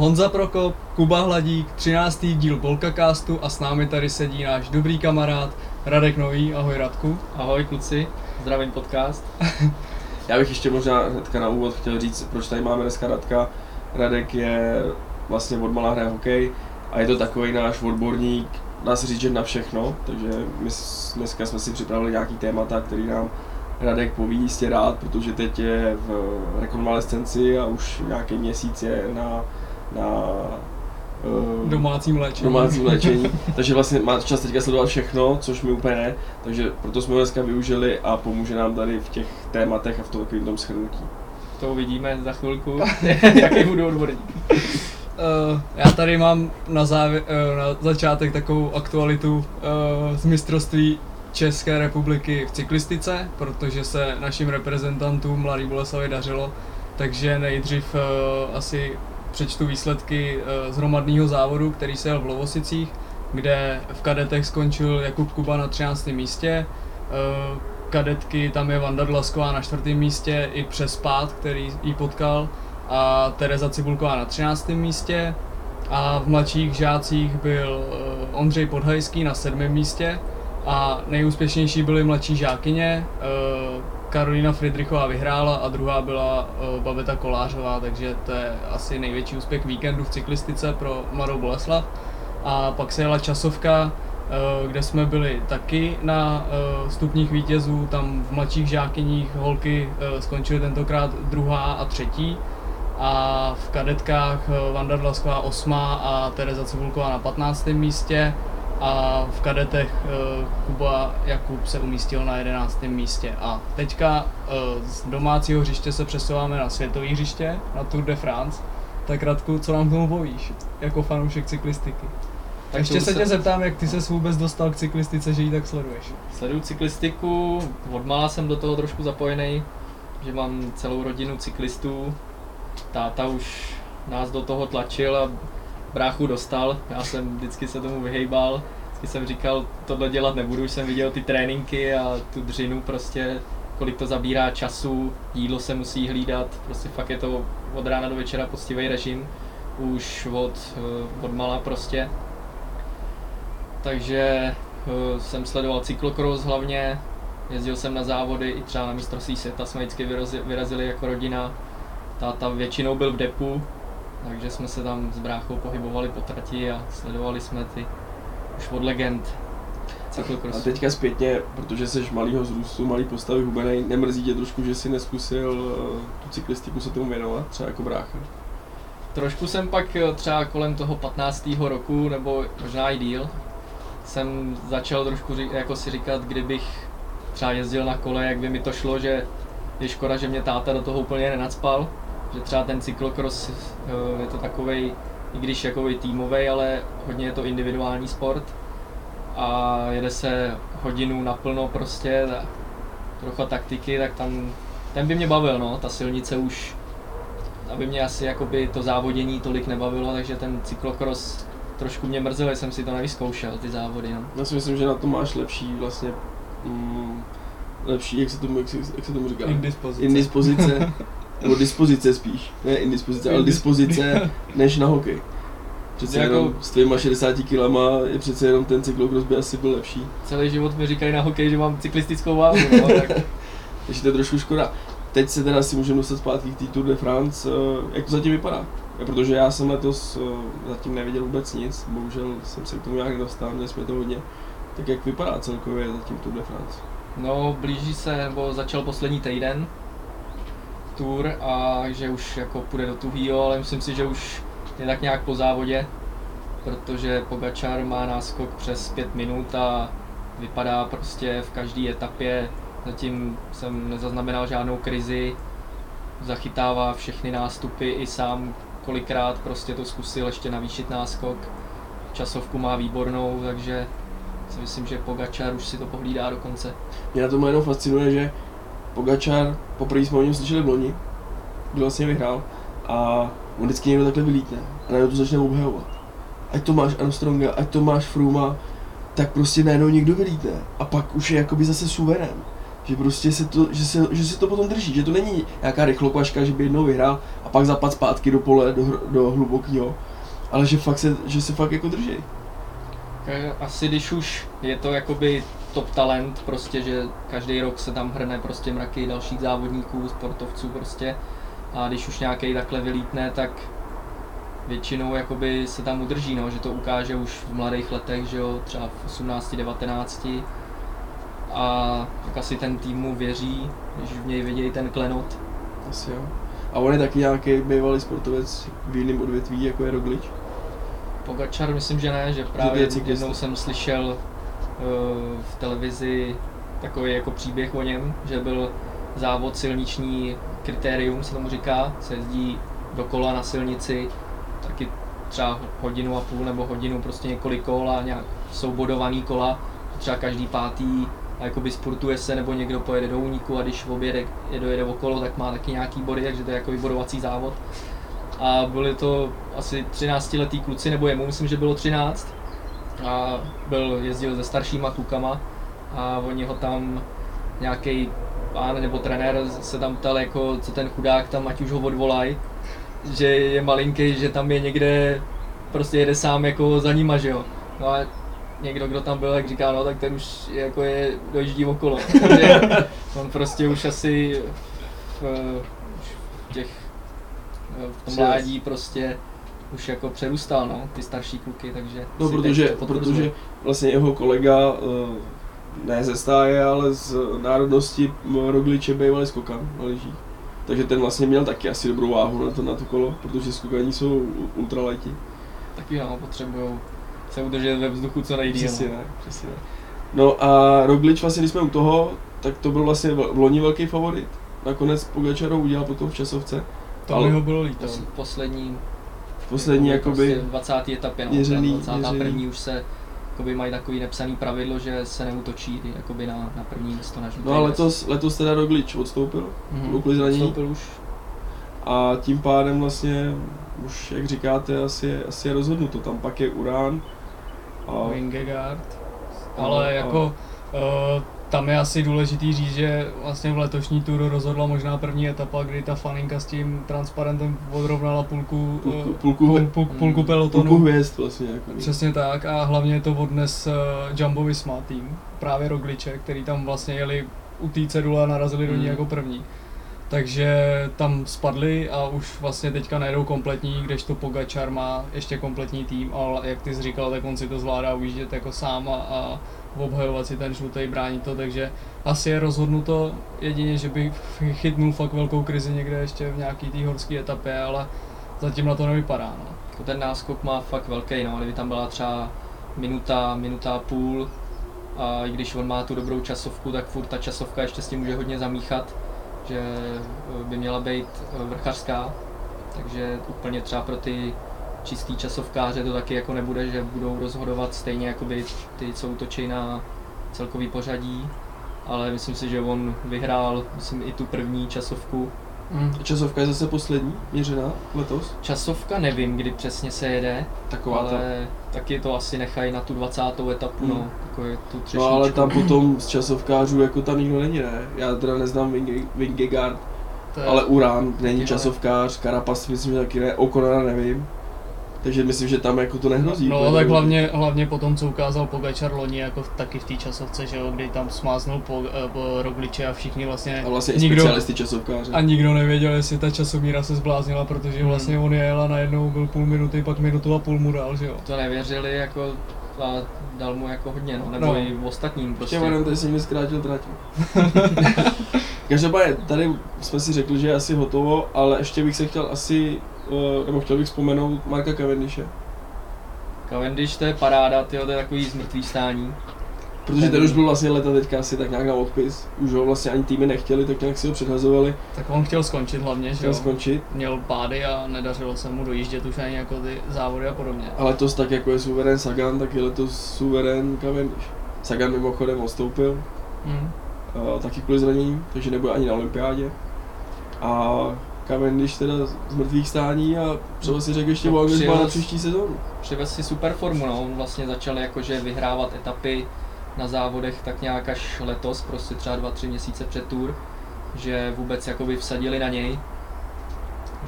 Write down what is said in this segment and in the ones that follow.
Honza Prokop, Kuba Hladík, 13. díl Bolkacastu a s námi tady sedí náš dobrý kamarád Radek Nový. Ahoj Radku. Ahoj kluci, zdravím podcast. Já bych ještě možná hnedka na úvod chtěl říct, proč tady máme dneska Radka. Radek je vlastně od malá hraje hokej a je to takový náš odborník, dá se říct, že na všechno, takže my dneska jsme si připravili nějaký témata, který nám Radek poví jistě rád, protože teď je v rekonvalescenci a už nějaký měsíc je na, na eh, Domácím léčení. domácí léčení, takže vlastně má čas teďka sledovat všechno, což mi úplně ne, takže proto jsme ho dneska využili a pomůže nám tady v těch tématech a v tom takovým tom shrnutí. To uvidíme za chvilku, jaký budu odborník. Uh, já tady mám na, závě- uh, na začátek takovou aktualitu uh, z mistrovství České republiky v cyklistice, protože se našim reprezentantům Mladý Boleslavy dařilo, takže nejdřív uh, asi přečtu výsledky uh, z hromadného závodu, který se jel v Lovosicích, kde v kadetech skončil Jakub Kuba na 13. místě, uh, kadetky tam je Vanda Dlasková na čtvrtém místě i přes pád, který ji potkal a Tereza Cibulková na 13. místě a v mladších žácích byl eh, Ondřej Podhajský na 7. místě a nejúspěšnější byly mladší žákyně. Karolina Friedrichová vyhrála a druhá byla eh, Babeta Kolářová, takže to je asi největší úspěch víkendu v cyklistice pro Mladou Boleslav. A pak se jela časovka, eh, kde jsme byli taky na eh, stupních vítězů, tam v mladších žákyních holky skončily tentokrát druhá a třetí a v kadetkách Vanda Dlasková 8. a Tereza Cibulková na 15. místě a v kadetech eh, Kuba Jakub se umístil na 11. místě. A teďka eh, z domácího hřiště se přesouváme na světové hřiště, na Tour de France. Tak Radku, co nám k tomu povíš, jako fanoušek cyklistiky? Tak Ještě se se- tě zeptám, jak ty se vůbec dostal k cyklistice, že ji tak sleduješ. Sleduju cyklistiku, odmala jsem do toho trošku zapojený, že mám celou rodinu cyklistů. Táta už nás do toho tlačil a bráchu dostal. Já jsem vždycky se tomu vyhejbal. Vždycky jsem říkal, tohle dělat nebudu, už jsem viděl ty tréninky a tu dřinu prostě, kolik to zabírá času, jídlo se musí hlídat, prostě fakt je to od rána do večera poctivý režim. Už od, eh, od mala prostě. Takže eh, jsem sledoval cyklokros hlavně, jezdil jsem na závody, i třeba na mistrovství světa jsme vždycky vyrazili, vyrazili jako rodina. Táta většinou byl v depu, takže jsme se tam s bráchou pohybovali po trati a sledovali jsme ty už od legend A cyklokrosu. teďka zpětně, protože jsi malýho zrůstu, malý postavy hubenej, nemrzí tě trošku, že jsi neskusil eh, tu cyklistiku se tomu věnovat, třeba jako brácha? Trošku jsem pak eh, třeba kolem toho 15. roku, nebo možná i díl, jsem začal trošku jako si říkat, kdybych třeba jezdil na kole, jak by mi to šlo, že je škoda, že mě táta do toho úplně nenacpal, že třeba ten cyklokros eh, je to takovej, i když jakoby týmový, ale hodně je to individuální sport a jede se hodinu naplno prostě, trocha taktiky, tak tam, ten by mě bavil, no, ta silnice už aby mě asi jakoby to závodění tolik nebavilo, takže ten cyklokros trošku mě mrzel, že jsem si to nevyzkoušel, ty závody. No. Já si myslím, že na to máš lepší vlastně, mm, lepší, jak se tomu, jak se, jak se tomu říká? Indispozice. Indispozice, nebo dispozice spíš, ne indispozice, ale dispozice, než na hokej. Přece Jako- jenom s tvýma 60 kilama je přece jenom ten cyklokros by asi byl lepší. Celý život mi říkají na hokej, že mám cyklistickou váhu, no, tak Takže to je trošku škoda. Teď se teda si můžeme dostat zpátky k té Tour de France. Eh, Jak to zatím vypadá? Eh, Protože já jsem letos eh, zatím neviděl vůbec nic, bohužel jsem se k tomu nějak nedostal, měli jsme to hodně. Tak jak vypadá celkově zatím Tour de France? no blíží se, nebo začal poslední týden tour a že už jako půjde do tuhýho, ale myslím si, že už je tak nějak po závodě, protože Pogačar má náskok přes 5 minut a vypadá prostě v každé etapě, zatím jsem nezaznamenal žádnou krizi, zachytává všechny nástupy i sám kolikrát prostě to zkusil ještě navýšit náskok, časovku má výbornou, takže si myslím, že Pogačar už si to pohlídá do konce. Mě na tom jenom fascinuje, že Pogačar, poprvé jsme o něm slyšeli v loni, kdy vlastně vyhrál, a on vždycky někdo takhle vylítne a najednou to začne obhajovat. Ať to máš Armstronga, ať to máš Fruma, tak prostě najednou někdo vylítne a pak už je jakoby zase suverén. že prostě se to, že se, že se to potom drží, že to není nějaká rychlokvaška, že by jednou vyhrál a pak zapad zpátky do pole, do, do hlubokého, ale že fakt se, že se fakt jako drží. Eh, Asi když už je to jakoby top talent, prostě, že každý rok se tam hrne prostě mraky dalších závodníků, sportovců prostě. A když už nějaký takhle vylítne, tak většinou jakoby se tam udrží, no, že to ukáže už v mladých letech, že jo, třeba v 18, 19. A tak asi ten tým mu věří, když v něj vidějí ten klenot. Asi jo. A on je taky nějaký bývalý sportovec v jiném odvětví, jako je Roglič. Pogačar myslím, že ne, že právě jednou jsem slyšel v televizi takový jako příběh o něm, že byl závod silniční kritérium, se tomu říká, se jezdí dokola na silnici, taky třeba hodinu a půl nebo hodinu, prostě několik kol a nějak jsou bodovaný kola, třeba každý pátý a jakoby sportuje se, nebo někdo pojede do úniku a když objede, je dojede okolo, tak má taky nějaký body, takže to je jako bodovací závod. A byli to asi 13 letý kluci, nebo jemu myslím, že bylo 13. A byl, jezdil se staršíma klukama a oni ho tam nějaký pán nebo trenér se tam ptal, jako, co ten chudák tam, ať už ho odvolaj, že je malinký, že tam je někde, prostě jede sám jako za nima, že jo. No a někdo, kdo tam byl, tak říká, no tak ten už je, jako je, dojíždí okolo. Takže on prostě už asi v, už v těch, v tom mládí prostě už jako přerůstal, no, ty starší kluky, takže No, protože, protože vlastně jeho kolega, eh, ne ze stáje, ale z národnosti Rogliče bývalý skokan na lyžích. Takže ten vlastně měl taky asi dobrou váhu na to, na to kolo, protože skokaní jsou ultralighti. Taky no, potřebují se udržet ve vzduchu co nejdíl. Přesně no. tak, přesně tak. No a Roglič vlastně, když jsme u toho, tak to byl vlastně v loni velký favorit. Nakonec Pogačar ho udělal potom v časovce. To Ale- mi ho bylo líto. Pos- Poslední, Poslední jakoby, prostě 20. etapě, no, měřený- 21. měřený. už se jakoby mají takový nepsaný pravidlo, že se neutočí jakoby na, na první místo na žlutý no a letos, letos teda Roglič odstoupil, Mhm. kvůli zranění. Vstoupil už A tím pádem vlastně, už jak říkáte, asi je, asi je rozhodnuto. Tam pak je Urán. A Vingegaard. A- Ale a- jako uh, tam je asi důležitý říct, že vlastně v letošní turu rozhodla možná první etapa, kdy ta faninka s tím transparentem odrovnala půlku, půlku, eh, půlku, půl, půl, půl, Mm. půlku pelotonu. půlku hvězd vlastně. Jako. Přesně tak a hlavně to odnes uh, Jumbo Visma tým, právě Rogliče, který tam vlastně jeli u té cedule a narazili do ní Mm. jako první. Takže tam spadli a už vlastně teďka nejedou kompletní, kdežto Pogačar má ještě kompletní tým, ale jak ty jsi říkal, tak on si to zvládá ujíždět jako sám a, a obhajovat si ten žlutý, bránit to, takže asi je rozhodnuto jedině, že by chytnul fakt velkou krizi někde ještě v nějaký té horské etapě, ale zatím na to nevypadá. No. Jako ten náskok má fakt velký, no, kdyby tam byla třeba minuta, minuta a půl, a i když on má tu dobrou časovku, tak furt ta časovka ještě s tím může hodně zamíchat, že eh, by měla být eh, vrchařská, takže úplně třeba pro ty čistý časovkáře to taky jako nebude, že budou rozhodovat stejně jako by ty, co útočí na celkový pořadí, ale myslím si, že on vyhrál, myslím, i tu první časovku, Mm. Časovka je zase poslední, měřená letos. Časovka nevím, kdy přesně se jede, Taková ta. ale taky to asi nechají na tu 20. etapu, Hmm. no, takový tu třešničku. No ale tam potom z časovkářů jako tam nikdo není, ne? Já teda neznám Vinge- Vingegaard, To je- ale Urán není časovkář, Karapas myslím, že taky ne, Okonora nevím. Takže myslím, že tam jako to nehrozí. No tak hlavně, hlavně po tom, co ukázal Pogačar loni, jako v- taky v té časovce, že jo, kdy tam smáznul po, eh, po Rogliče a všichni vlastně, A vlastně i nikdo, specialisty časovkáře. a nikdo nevěděl, jestli ta časomíra se zbláznila, protože Hmm. vlastně on jel a najednou byl půl minuty, pak minutu a půl mu dal, že jo. To nevěřili jako a dal mu jako hodně, no, nebo No. i v ostatním prostě. Ještě jenom jsem mi zkrátil trať. Každopádně, tady jsme si řekli, že je asi hotovo, ale ještě bych se chtěl asi, nebo chtěl bych vzpomenout Marka Cavendishe. Cavendish to je paráda, tyjo, to je takový zmrtvý stání. Protože ten už byl vlastně leta teďka asi tak nějak na odpis. Už ho vlastně ani týmy nechtěli, tak nějak si ho předhazovali. Tak on chtěl skončit hlavně, že Chtěl jo. skončit. Měl pády a nedařilo se mu dojíždět už ani jako ty závody a podobně. A letos tak jako je suverén Sagan, tak je letos suverén Cavendish. Sagan mimochodem odstoupil, Hmm. eh, taky kvůli zranění, takže nebude ani na olympiádě. A Cavendish teda z mrtvých stání a třeba si řekl ještě No, na příští sezónu. Přivez si super formu, no. on vlastně začal jakože vyhrávat etapy na závodech tak nějak až letos, prostě třeba dva, tři měsíce před tour, že vůbec jakoby vsadili na něj.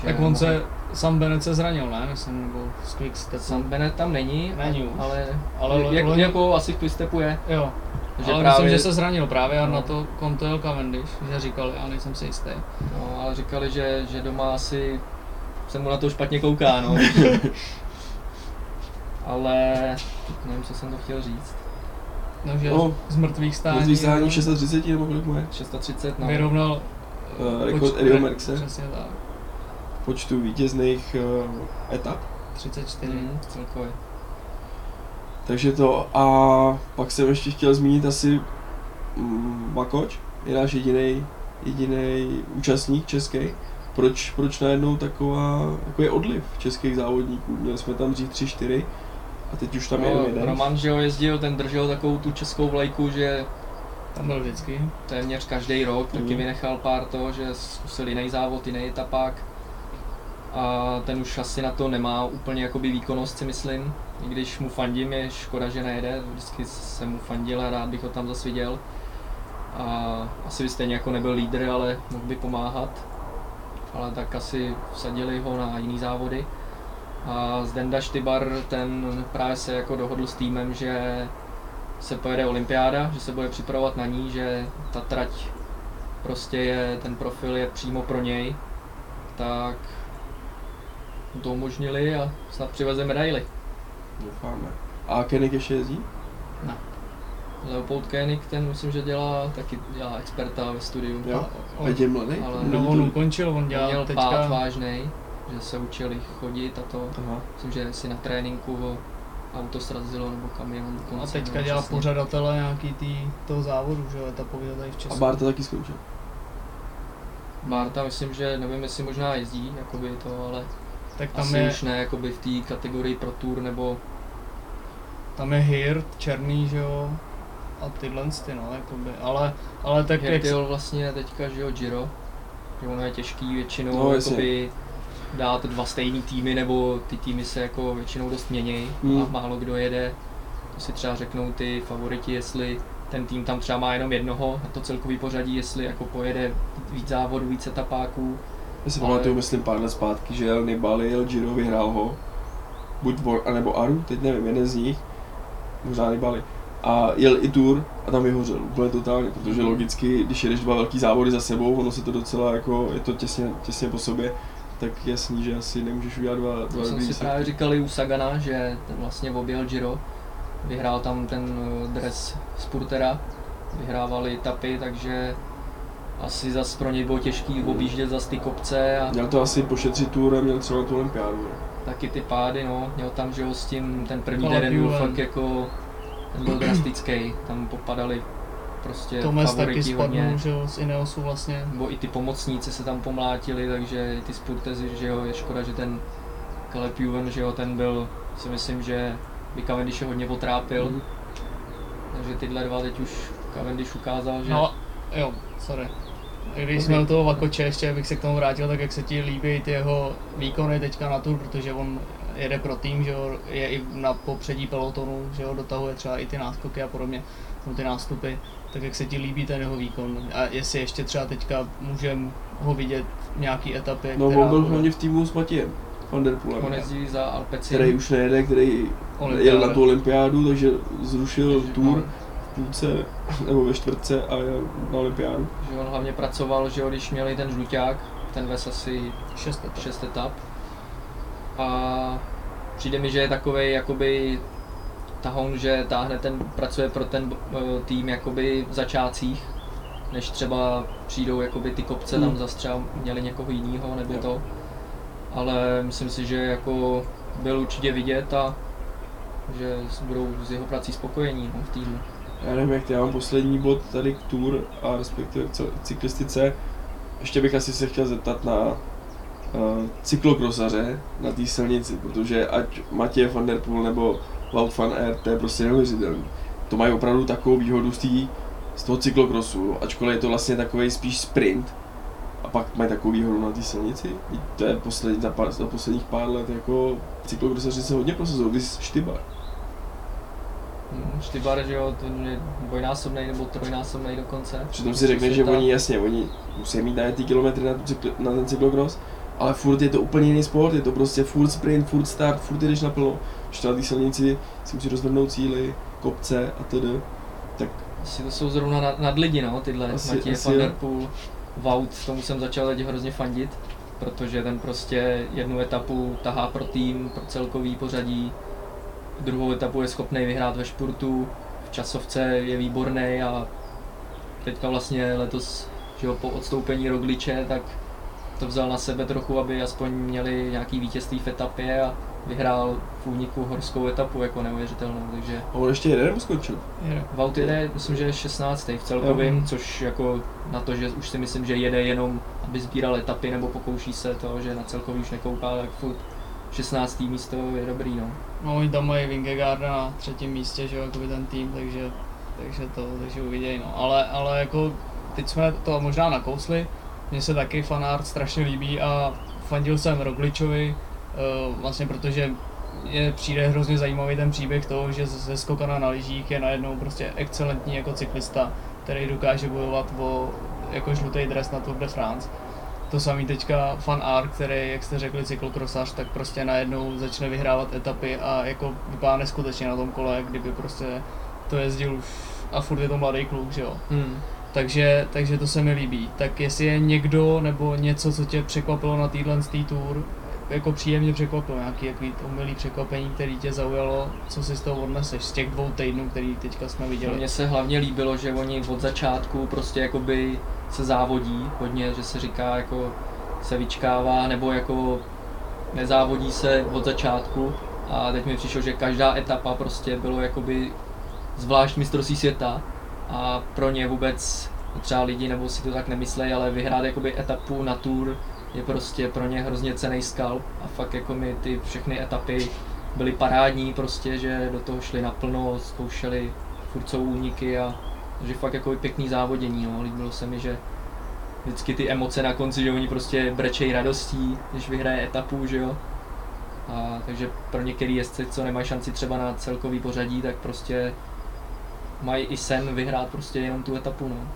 Že Tak on se, Sam Bennett se zranil, ne? Myslím, nebo z Quickstepu. Sam Bennett tam není, Není ale, Ale ale lo- jak, loni- jako asi v Quickstepu je. Jo, Že ale právě, myslím, že se zranil právě a No. na to konto jel Cavendish, že říkali, ale nejsem si jistý. No, ale říkali, že, že doma asi se mu na to špatně kouká, no. ale nevím, co jsem to chtěl říct. No, že No, z mrtvých stání. Mrtvý stání 630 nebo kolik mu je? 630, no. Vyrovnal Eh, eh, rekord re- Merckxe. Přesně tak. Počtu vítězných uh, etap. 34. Mm, celkově. Takže to a pak jsem ještě chtěl zmínit asi mm, Makoč, je náš jediný jediný účastník český. Proč, proč najednou taková, jako je odliv českých závodníků? Měli jsme tam dřív 3-4 a teď už tam je jenom No, jeden. Roman, že ho jezdil, ten držel takovou tu českou vlajku, že Tam byl vždycky. téměř každý rok, taky Mhm. vynechal pár toho, že zkusil jiný závod, jiný etapák. A ten už asi na to nemá úplně jakoby výkonnost si myslím. I když mu fandím, je škoda, že nejede, vždycky jsem mu fandil a rád bych ho tam zase viděl. A asi by stejně jako nebyl lídr, ale mohl by pomáhat. Ale tak asi vsadili ho na jiný závody. A Zdenda Štybar, ten právě se jako dohodl s týmem, že se pojede olympiáda, že se bude připravovat na ní, že ta trať prostě je, ten profil je přímo pro něj, tak mu to umožnili a snad přiveze medaily. Doufáme. A Kenik ještě jezdí? Leopold Koenig, ten myslím, že dělá taky dělá experta ve studiu. Jo. On- A je mladý? ale- No on ukončil, on dělal měl teďka... pád vážnej, že se učili chodit a to, Aha. myslím, že si na tréninku ho auto srazilo nebo kamion A dokonce. teďka nevím dělá přesně. pořadatele nějaký tý, toho závodu, že jo, etapového tady v A Česku. Barta taky skončil. Barta myslím, že nevím, jestli možná jezdí, jakoby to, ale tak tam asi je, už ne jakoby v té kategorii pro tour nebo tam je Hirt, Černý, že jo, a tyhle ty, no, jakoby, ale, ale tak jak, Hertil vlastně teďka, že jo, Giro, že ono je těžký většinou No, jakoby dát dva stejný týmy, nebo ty týmy se jako většinou dost měnějí Hmm. a málo kdo jede. To si třeba řeknou ty favoriti, jestli ten tým tam třeba má jenom jednoho na to celkový pořadí, jestli jako pojede víc závodů, víc etapáků. Já si Ale- pamatuju, myslím, pár let zpátky, že jel Nibali, jel Giro, vyhrál ho. Buď Vor, anebo Aru, teď nevím, jeden z nich. Možná Nibali. A jel i Tour a tam vyhořel úplně totálně, protože logicky, když jedeš dva velký závody za sebou, ono se to docela jako, je to těsně, těsně po sobě, tak jasný, že asi nemůžeš udělat dva, dva To jsem si výsledky. právě říkali u Sagana, že ten vlastně objel Giro, vyhrál tam ten eh, dres Spurtera, vyhrávali etapy, takže asi zas pro něj bylo těžký objíždět zas ty kopce a Měl to asi pošetřit a měl třeba na tu olympiádu. ne? taky ty pády, no. Měl tam, že jo, s tím ten první den byl fakt jako, ten byl drastický, tam popadali prostě Tomes taky spadnul, hodně. že jo, z Ineosu vlastně. Nebo i ty pomocníci se tam pomlátili, takže i ty spurtezy, že jo, je škoda, že ten Caleb Ewan, že jo, ten byl, si myslím, že by Cavendish hodně potrápil, Mhm. takže tyhle dva teď už Cavendish ukázal, že No, jo, sorry. Když jsme u toho Vakoče, ještě bych se k tomu vrátil, tak jak se ti líbí ty jeho výkony teďka na tour, protože on jede pro tým, že jo, je i na popředí pelotonu, že jo, dotahuje třeba i ty náskoky a podobně, no ty nástupy, tak jak se ti líbí ten jeho výkon? A jestli ještě třeba teďka můžem ho vidět v nějaký etapě, No která on byl hlavně v týmu s Matějem, Van der Poelem, on jezdí za Alpecin. který už nejede, který jel na tu olympiádu, takže zrušil Takže, Tour. no. V půlce nebo ve čtvrtce a jel na olympiádu. že on hlavně pracoval, že když měli ten žluťák, ten ves asi Šest etap. 6 etap. A přijde mi, že je takovej jakoby tahoun, že táhne ten, pracuje pro ten eh, tým jakoby v začátcích, než třeba přijdou jakoby ty kopce, Hmm. tam zase třeba měli někoho jiného nebo Jo. to. Ale myslím si, že jako byl určitě vidět a že budou s jeho prací spokojení no, v týmu. Já nevím, jak já mám poslední bod tady k Tour a respektive k cyklistice. Ještě bych asi se chtěl zeptat na uh, cyklokrosaře na té silnici, protože ať Matěj van der Poel nebo Wout van Aert, to je prostě neuvěřitelný. To mají opravdu takovou výhodu z, tý, z toho cyklokrosu, ačkoliv je to vlastně takový spíš sprint. A pak mají takovou výhodu na té silnici. To je poslední, za, pár, za posledních pár let jako cyklokrosaři se hodně prosazují, vys Štybar. Štybar, že jo, ten je dvojnásobný nebo trojnásobný dokonce. Přitom si řekne, že oni jasně, oni musí mít na ty kilometry na, cykl, na ten cyklokros, ale furt je to úplně jiný sport, je to prostě furt sprint, furt start, furt jdeš naplno. Když na té silnici si musí rozvrhnout cíly, kopce a td. Tak Asi to jsou zrovna nad, nad lidi, no, tyhle, Asi- Matěj asi van der Poel, Wout, tomu jsem začal teď hrozně fandit, protože ten prostě jednu etapu tahá pro tým, pro celkový pořadí, druhou etapu je schopný vyhrát ve špurtu, v časovce je výborný a teďka vlastně letos, že jo, po odstoupení Rogliče, tak to vzal na sebe trochu, aby aspoň měli nějaký vítězství v etapě a vyhrál v úniku horskou etapu jako neuvěřitelnou, takže a on ještě jede nebo skončil? Je. Vaut jede, myslím, že je 16. v celkovém, Jo. což jako na to, že už si myslím, že jede jenom, aby sbíral etapy nebo pokouší se to, že na celkový už nekoupá, tak furt 16. místo je dobrý, no. No, oni tam mají Vingegaarda na třetím místě, že jo, jakoby ten tým, takže, takže to, takže uvidějí, no. Ale, ale jako, teď jsme to možná nakousli, mně se taky fanart strašně líbí a fandil jsem Rogličovi, uh, vlastně protože je přijde hrozně zajímavý ten příběh toho, že ze skokana na lyžích je najednou prostě excelentní jako cyklista, který dokáže bojovat o jako žlutý dres na Tour de France. To samý teďka Fan Art, který, jak jste řekli, cyklokrosař, tak prostě najednou začne vyhrávat etapy a jako vypadá neskutečně na tom kole, kdyby prostě to jezdil už a furt je to mladý kluk, že jo. Hmm. Takže, takže to se mi líbí. Tak jestli je někdo nebo něco, co tě překvapilo na týhle tý tour, jako příjemně překvapilo, nějaký jaký omylý překvapení, který tě zaujalo, co si z toho odneseš, z těch dvou týdnů, který teďka jsme viděli. Mně se hlavně líbilo, že oni od začátku prostě jakoby se závodí hodně, že se říká jako se vyčkává, nebo jako nezávodí se od začátku a teď mi přišlo, že každá etapa prostě bylo jakoby zvlášť mistrovství světa a pro ně vůbec třeba lidi nebo si to tak nemyslejí, ale vyhrát jakoby etapu na tour je prostě pro ně hrozně cený skalp a fakt jako mi ty všechny etapy byly parádní prostě, že do toho šli naplno, zkoušeli furt jsou úniky a že fakt jako pěkný závodění, no. líbilo se mi, že vždycky ty emoce na konci, že oni prostě brečejí radostí, když vyhraje etapu, že jo. A, takže pro některý jezdci, co nemají šanci třeba na celkový pořadí, tak prostě mají i sen vyhrát prostě jenom tu etapu, no.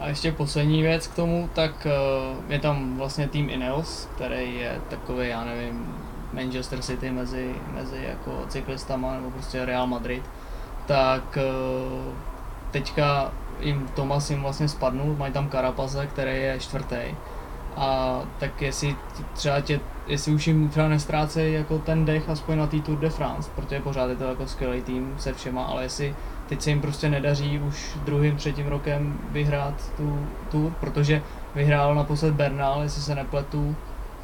A ještě poslední věc k tomu, tak uh, je tam vlastně tým Ineos, který je takový, já nevím, Manchester City mezi, mezi jako cyklistama, nebo prostě Real Madrid. Tak uh, teďka jim Thomas jim vlastně spadnul, mají tam Karapaze, který je čtvrtý. A tak jestli třeba tě, jestli už jim třeba nestrácejí jako ten dech aspoň na té Tour de France, protože pořád je to jako skvělý tým se všema, ale jestli teď se jim prostě nedaří už druhým, třetím rokem vyhrát tu tour, protože vyhrál naposled Bernal, jestli se nepletu,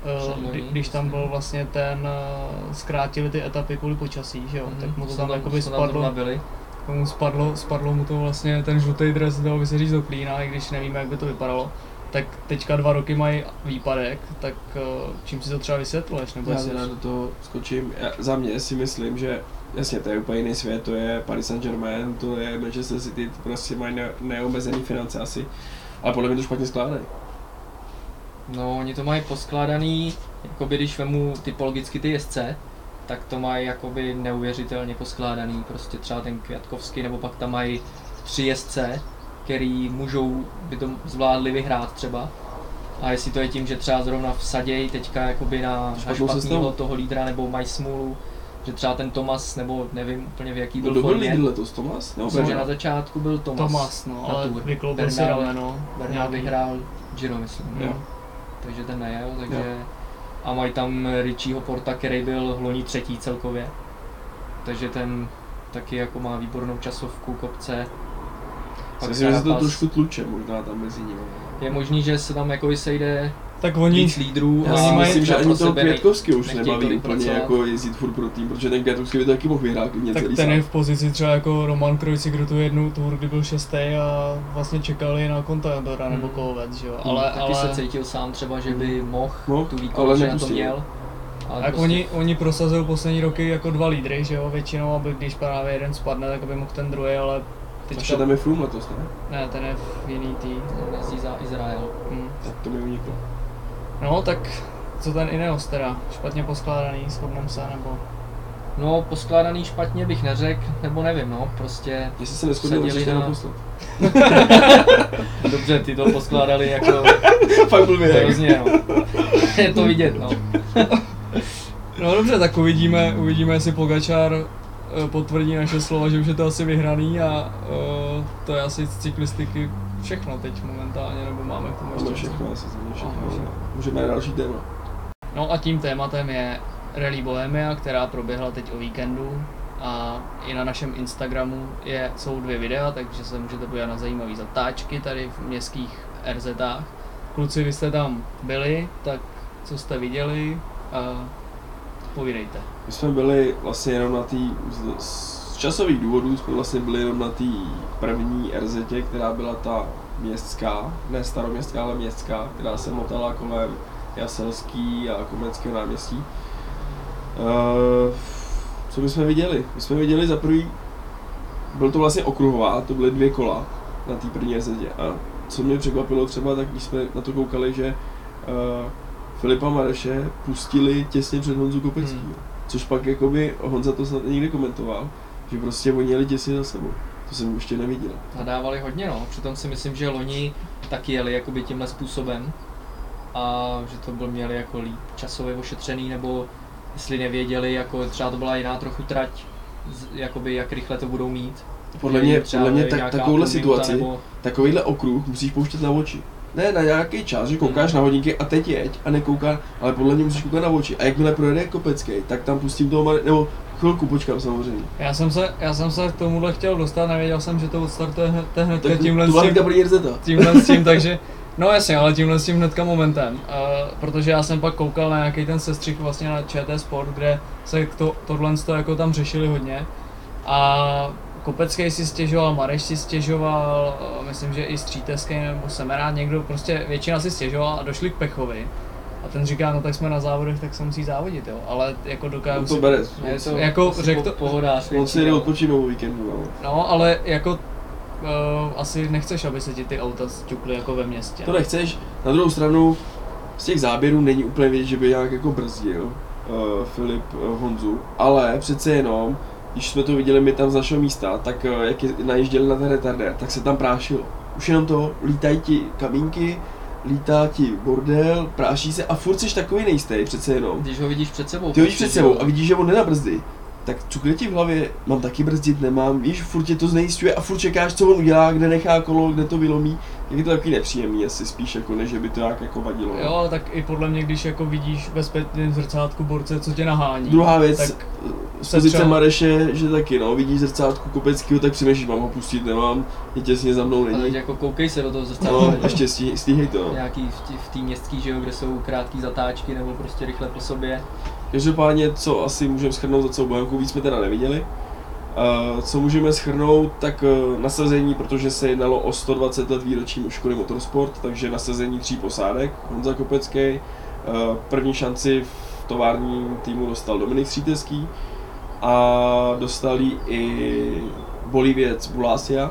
eh, Předloni, kdy, když tam byl vlastně ten, eh, zkrátili ty etapy kvůli počasí, že jo, Mhm, tak mu to tam jakoby tam zrovna spadlo, byli. mu spadlo, spadlo mu to vlastně ten žlutý dres, dalo by se říct do klína, i když nevíme, jak by to vypadalo. Tak teďka dva roky mají výpadek, tak eh, čím si to třeba vysvětluješ? Nebo Já si do toho skočím. Já, za mě si myslím, že jasně to je úplně jiný svět, to je Paris Saint-Germain, to je Manchester City, to prostě mají ne, neomezený finance asi. Ale podle mě to špatně skládají. No, oni to mají poskládaný, jakoby když vemu typologicky ty jezdce, tak to mají jakoby neuvěřitelně poskládaný, prostě třeba ten Květkovský, nebo pak tam mají tři jezdce, který můžou, by to zvládli vyhrát třeba. A jestli to je tím, že třeba zrovna vsadějí teďka jakoby na, na špatného toho lídra, nebo mají smůlu, že třeba ten Tomas, nebo nevím úplně v jaký byl Kdo byl formě. lídr letos, Tomas? Nebo Myslím, že na začátku byl Tomas. Tomas, no, na ale Tour. vykloubil si rameno. Bernal vyhrál Giro, myslím. Jo. takže ten nejel, takže a mají tam Richieho Porta, který byl loni třetí celkově, takže ten taky jako má výbornou časovku, kopce. Pak myslím, že se to trošku tluče možná tam mezi nimi. Je možný, že se tam jako sejde Tak oni, víc lídrů Já Oni si mají- myslím, že ani toho Květkovský už nebaví úplně jako jezdit furt pro tým, protože ten Květkovský by to taky mohl vyhrát klidně tak celý ten sám. je v pozici třeba jako Roman Krojci, kdo tu jednu tour, kdy byl šestý a vlastně čekali na Contadora nebo Hmm. Kovec, že jo. Hmm, Ale, taky ale se cítil sám třeba, že by mohl Mohl, tu ale výkon, že na to měl. Ale jak prostě- oni, oni prosazují poslední roky jako dva lídry, že jo, většinou, aby když právě jeden spadne, tak aby mohl ten druhý, ale Ještě teďka, tam je Froome letos, ne? ne, ten je v jiný tý. On jezdí za Izrael. Hm. Tak to mi uniklo. No, tak co ten Ineos teda, špatně poskládaný, shodnem se, nebo... No, poskládaný špatně bych neřekl, nebo nevím, no, prostě Jestli se neschodil, Seděli určitě na- naposled. dobře, ty to poskládali jako Fakt blbě. hrozně, no. Je to vidět, no. No dobře, tak uvidíme, uvidíme, jestli Pogačár eh, potvrdí naše slova, že už je to asi vyhraný a uh, to je asi z cyklistiky všechno teď momentálně, nebo máme k tomu ještě všechno, asi všechno. Aha. Můžeme na další téma. No a tím tématem je Rally Bohemia, která proběhla teď o víkendu a i na našem Instagramu je, jsou dvě videa, takže se můžete podívat na zajímavé zatáčky tady v městských RZách. Kluci, vy jste tam byli, tak co jste viděli a povídejte. My jsme byli vlastně jenom na té, z, časových důvodů jsme vlastně byli jenom na té první RZ, která byla ta městská, ne staroměstská, ale městská, která se motala kolem Jaselský a Komenského náměstí. Uh, co my jsme viděli? My jsme viděli za prvý, byl to vlastně okruhová, to byly dvě kola na té první RZ. A co mě překvapilo třeba, tak když jsme na to koukali, že uh, Filipa Mareše pustili těsně před Honzu Kopecký. Hmm. Což pak jakoby Honza to snad někde komentoval, že prostě oni jeli těsně za sebou. To jsem ještě neviděl. Nadávali hodně, no. Přitom si myslím, že loni taky jeli jakoby tímhle způsobem. A že to byl měli jako líp časově ošetřený, nebo jestli nevěděli, jako třeba to byla jiná trochu trať, jakoby jak rychle to budou mít. Podle mě, podle mě tak, takovouhle situaci, Nebo, takovýhle okruh musíš pouštět na oči. Ne na nějaký čas, že koukáš na hodinky a teď jeď a nekouká, ale podle mě musíš koukat na oči. A jakmile projede Kopecký, tak tam pustím toho nebo chvilku počkám samozřejmě. Já jsem se, já jsem se k tomuhle chtěl dostat, nevěděl jsem, že to odstartuje hned, hned Tak tímhle, s tím, tímhle s tím, takže No jasně, ale tímhle s tím hnedka momentem, uh, protože já jsem pak koukal na nějaký ten sestřih vlastně na ČT Sport, kde se to, tohle to jako tam řešili hodně a Kopecký si stěžoval, Mareš si stěžoval, uh, myslím, že i Stříteský nebo Semerát, někdo, prostě většina si stěžoval a došli k Pechovi. A ten říká, no tak jsme na závodech, tak se musí závodit, jo. Ale jako dokážu On to si... bere. je to jako asi řek po- to- pohodář. On si jde odpočinout o víkendu, no. No, ale jako uh, asi nechceš, aby se ti ty auta sťukly jako ve městě. To nechceš. Na druhou stranu, z těch záběrů není úplně vidět, že by nějak jako brzdil uh, Filip uh, Honzu, ale přece jenom, když jsme to viděli my tam z našeho místa, tak uh, jak je, najížděli na ten retardér, tak se tam prášilo. Už jenom to, lítají ti kabínky, lítá ti bordel, práší se a furt jsi takový nejistý přece jenom. Když ho vidíš před sebou. Ty ho vidíš před sebou a vidíš, že on nenabrzdí. Tak cukne ti v hlavě, mám taky brzdit, nemám, víš, furt tě to znejistuje a furt čekáš, co on udělá, kde nechá kolo, kde to vylomí. Tak je to takový nepříjemný, asi spíš jako než, že by to nějak jako vadilo. no. Jo, ale tak i podle mě, když jako vidíš ve zpětném zrcátku borce, co tě nahání. Druhá věc, Tak z se pozice třeba- Mareše, že taky no, vidíš zrcátku Kopeckýho, tak přemýšlíš, mám ho pustit, nemám, je těsně za mnou Ale není. jako koukej se do toho zrcadla. No, ještě stí, stíhej to. No. Nějaký v tí- v té městský, že jo, kde jsou krátké zatáčky nebo prostě rychle po sobě. Každopádně, co asi můžeme schrnout za celou Bohemku, víc jsme teda neviděli. Uh, co můžeme schrnout, tak uh, nasazení, protože se jednalo o 120 let výročí Škody Motorsport, takže nasazení tří posádek, Honza Kopecký, uh, první šanci v továrním týmu dostal Dominik Stříteský a dostali i Bolivěc Bulásia,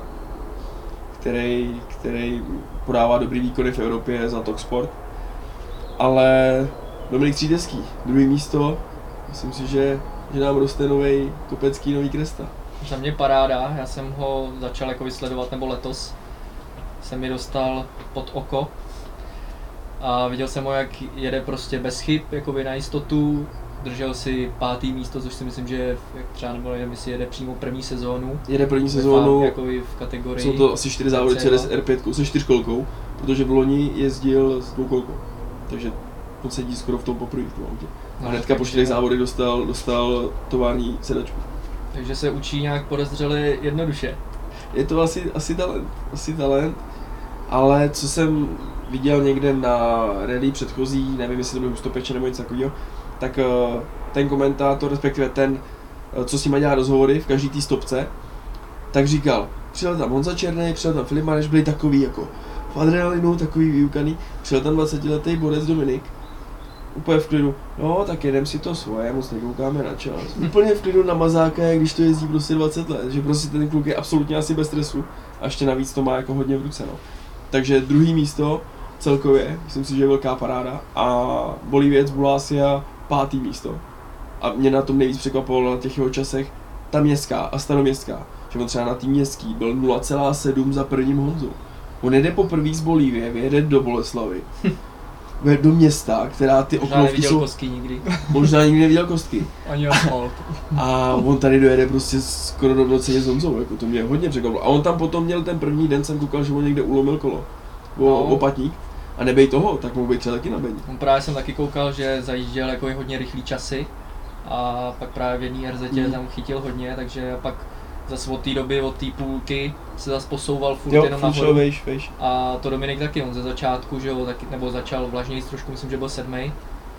který, který podává dobrý výkony v Evropě za Talksport. Ale Dominik Stříteský, druhý místo, myslím si, že, že nám roste nový kopecký nový kresta. Za mě paráda, já jsem ho začal jako vysledovat, nebo letos jsem mi dostal pod oko a viděl jsem ho, jak jede prostě bez chyb, jakoby na jistotu, držel si pátý místo, což si myslím, že jak třeba nebo nevím, jestli jede přímo první sezónu, Jede první sezónu, jakoby v kategorii. jsou to asi čtyři závody C2. CRS R5 se čtyřkolkou, protože v loni jezdil s dvoukolkou. Takže on sedí skoro v tom poprvé v tom autě. A hnedka po čtyřech závodech dostal, dostal tovární sedačku. Takže se učí nějak podezřele jednoduše. Je to asi, asi talent, asi talent, ale co jsem viděl někde na rally předchozí, nevím jestli to byl Hustopeče nebo něco takového, tak eh, ten komentátor, respektive ten, eh, co s nima dělá rozhovory v každý té stopce, tak říkal, přijel tam Honza Černý, přijel tam Filip Mareš, byli takový jako v adrenalinu, takový vyukaný, přijel tam 20 letý borec Dominik, úplně v klidu, no tak jedem si to svoje, moc nekoukáme na čas. Úplně v klidu na mazáka, když to jezdí prostě 20 let, že prostě ten kluk je absolutně asi bez stresu a ještě navíc to má jako hodně v ruce, no. Takže druhý místo celkově, myslím si, že je velká paráda a Bolivěc, Bulásia, pátý místo. A mě na tom nejvíc překvapovalo na těch jeho časech ta městská a staroměstská. Že on třeba na tým městský byl 0,7 za prvním Honzou. On jede poprvé z Bolívie, vyjede do Boleslavy. Vyjede do města, která ty Možná oklovky neviděl jsou, kostky nikdy. možná nikdy neviděl kostky. Ani asfalt. A on tady dojede prostě skoro rovnoceně s Honzou, jako to mě hodně překvapilo. A on tam potom měl ten první den, jsem koukal, že on někde ulomil kolo. O, No. opatník. A nebej toho, tak mohl být třeba taky na bedni. On právě jsem taky koukal, že zajížděl jako i hodně rychlý časy a pak právě v jedné RZ Hmm. tam chytil hodně, takže pak zase od té doby, od té půlky se zase posouval furt Jo, jenom nahoru. vejš, vejš. A to Dominik taky, on ze začátku, že jo, taky, nebo začal vlažněji trošku, myslím, že byl sedmý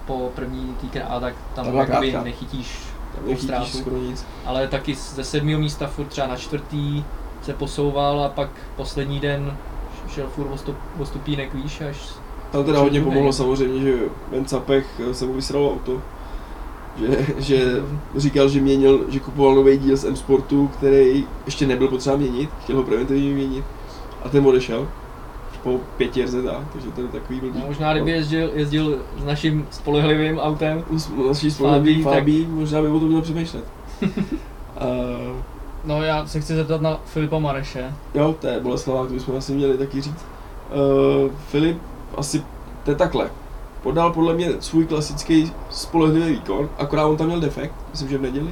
po první týdne a tak tam Ta byla jakoby krátká. nechytíš takovou ztrátu. Ale taky ze sedmého místa furt třeba na čtvrtý se posouval a pak poslední den šel furt o, stup, o stupínek výš až Tam teda hodně pomohlo samozřejmě, že Ben Capech se mu vysralo auto. Že, že říkal, že měnil, že kupoval nový díl z M-Sportu, který ještě nebyl potřeba měnit, chtěl ho preventivně měnit. A ten odešel po pěti RZách, takže to je takový blbý. No, možná kdyby jezdil, jezdil s naším spolehlivým autem, U naší společnosti Fabí, tak- možná by o tom měl přemýšlet. uh, No já se chci zeptat na Filipa Mareše. jo, to je Boleslavák, to bychom asi měli taky říct. Uh, Filip asi, to je takhle. Podal podle mě svůj klasický spolehlivý výkon, akorát on tam měl defekt, myslím, že v neděli.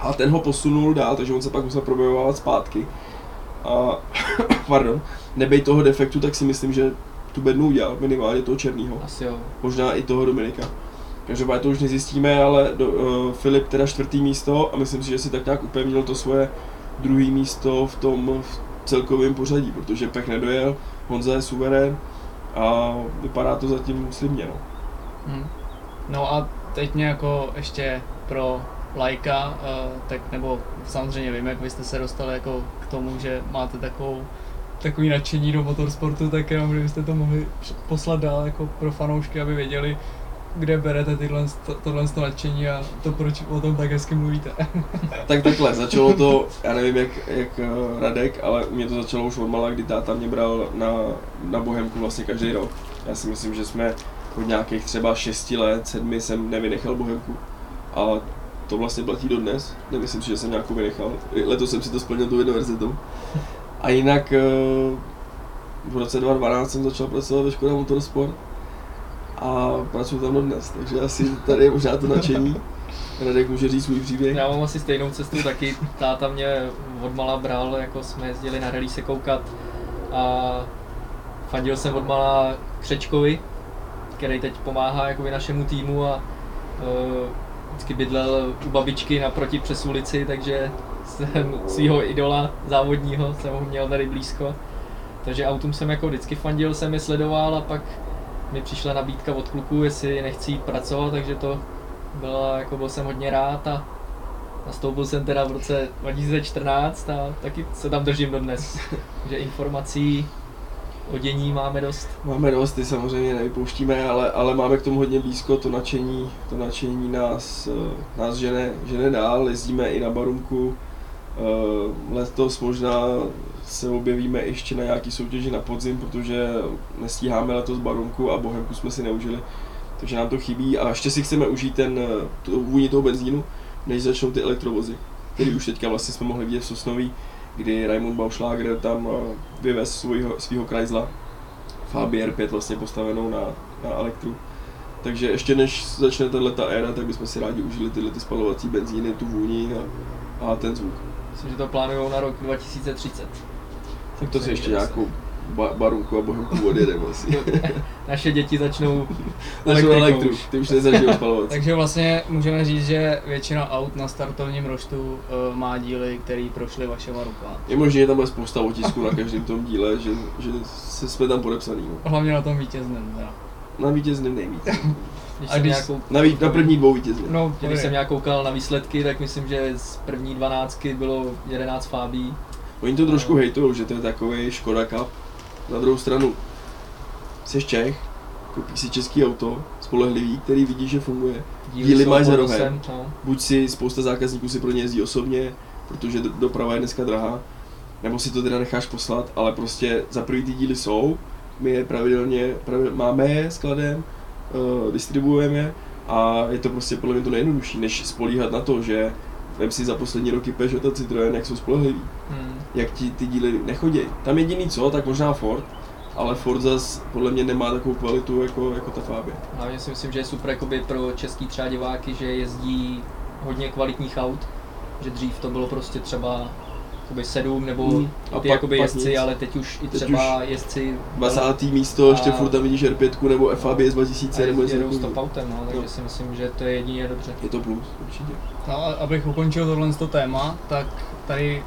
A ten ho posunul dál, takže on se pak musel probojovávat zpátky. A, pardon, nebej toho defektu, tak si myslím, že tu bednu udělal, minimálně toho černýho asi jo. možná i toho Dominika. Každopádně to už nezjistíme, ale do, uh, Filip teda čtvrtý místo a myslím si, že si tak nějak upevnil to svoje druhý místo v tom v celkovém pořadí, protože Pech nedojel, Honza je suverén a vypadá to zatím slibně. No. Hm. No a teď mě jako ještě pro lajka, uh, tak nebo samozřejmě vím, jak vy jste se dostali jako k tomu, že máte takovou takový nadšení do motorsportu, tak jenom kdybyste to mohli poslat dál jako pro fanoušky, aby věděli, kde berete tyhle, to, tohle to a to, proč o tom tak hezky mluvíte. Tak takhle, začalo to, já nevím jak, jak eh, Radek, ale u mě to začalo už od mala, kdy táta mě bral na, na Bohemku vlastně každý rok. Já si myslím, že jsme od nějakých třeba 6 let, 7 jsem nevynechal Bohemku. A to vlastně platí dodnes. Nemyslím si, že jsem nějakou vynechal. Letos jsem si to splnil tou univerzitou. A jinak eh, v roce 2012 jsem začal pracovat ve škole Motorsport a pracuji tam dodnes, takže asi tady je možná to nadšení. Radek může říct svůj příběh. Já mám asi stejnou cestu taky. Táta mě odmala bral, jako jsme jezdili na rally se koukat a fandil jsem odmala Křečkovi, který teď pomáhá jakoby našemu týmu a uh, vždycky bydlel u babičky naproti přes ulici, takže jsem svého idola závodního jsem ho měl tady blízko. Takže autům jsem jako vždycky fandil, jsem je sledoval a pak mi přišla nabídka od kluků, jestli nechci jít pracovat, takže to byla, jako byl jsem hodně rád a nastoupil jsem teda v roce 2014 a taky se tam držím dodnes. Takže informací o dění máme dost. Máme dost, ty samozřejmě nevypouštíme, ale, ale máme k tomu hodně blízko, to nadšení, to nadšení nás, eh, nás žene, žene dál, jezdíme i na Barunku, letos možná se objevíme ještě na nějaký soutěži na podzim, protože nestíháme letos Barunku a Bohemku jsme si neužili, takže nám to chybí a ještě si chceme užít ten, eh, tu vůni toho benzínu, než začnou ty elektrovozy, který už teďka vlastně jsme mohli vidět v Sosnoví, kdy Raimund Bauschlager tam eh, vyvez svýho, svýho Chrysla Fabi R5 vlastně postavenou na, na elektru. Takže ještě než začne tato éra, tak bychom si rádi užili tyhle ty spalovací benzíny, tu vůni a, a ten zvuk. Myslím, že to plánujou na rok 2030. Tak to si ještě nějakou ba- barunku a bohemku odjedeme asi. Naše děti začnou elektrikou elektru, už. ty už nezažijou spalovací. Takže vlastně můžeme říct, že většina aut na startovním roštu uh, má díly, které prošly vašema rukama. Je možné, že tam bude spousta otisků na každém tom díle, že, že se jsme tam podepsaný. No. Hlavně na tom vítězném. Teda. Na vítězném nejvíc. Když A jsem když- nějakou, Na, ví, na první dvou vítězným. No, když jsem nějak koukal na výsledky, tak myslím, že z první dvanáctky bylo 11 fábí. Oni to trošku hejtujou, že to je takový Škoda Cup. Na druhou stranu, jsi Čech, koupíš si český auto, spolehlivý, který vidí, že funguje. Díly jsou máš za rohem. no. Buď si spousta zákazníků si pro ně jezdí osobně, protože do- doprava je dneska drahá, nebo si to teda necháš poslat, ale prostě za prvý ty díly jsou, my je pravidelně, pravidelně máme je skladem, uh, distribuujeme A je to prostě podle mě to nejjednodušší, než spolíhat na to, že vem si za poslední roky Peugeot a Citroën, jak jsou spolehlivý, Hmm. jak ti ty díly nechodí. Tam jediný co, tak možná Ford, ale Ford zas podle mě nemá takovou kvalitu jako, jako ta Fabia. Hlavně si myslím, že je super jakoby pro český třeba diváky, že jezdí hodně kvalitních aut, že dřív to bylo prostě třeba jakoby sedm nebo Hmm. A ty pak- jakoby pak jezdci, nic. ale teď už i Teď třeba jezdci 20. místo, ještě A- furt tam vidíš R5 nebo FAB z 2000 a nebo něco jedou s takového. top autem, no, takže No. si myslím, že to je jedině dobře. Je to plus, určitě. No a abych ukončil tohle to téma, tak tady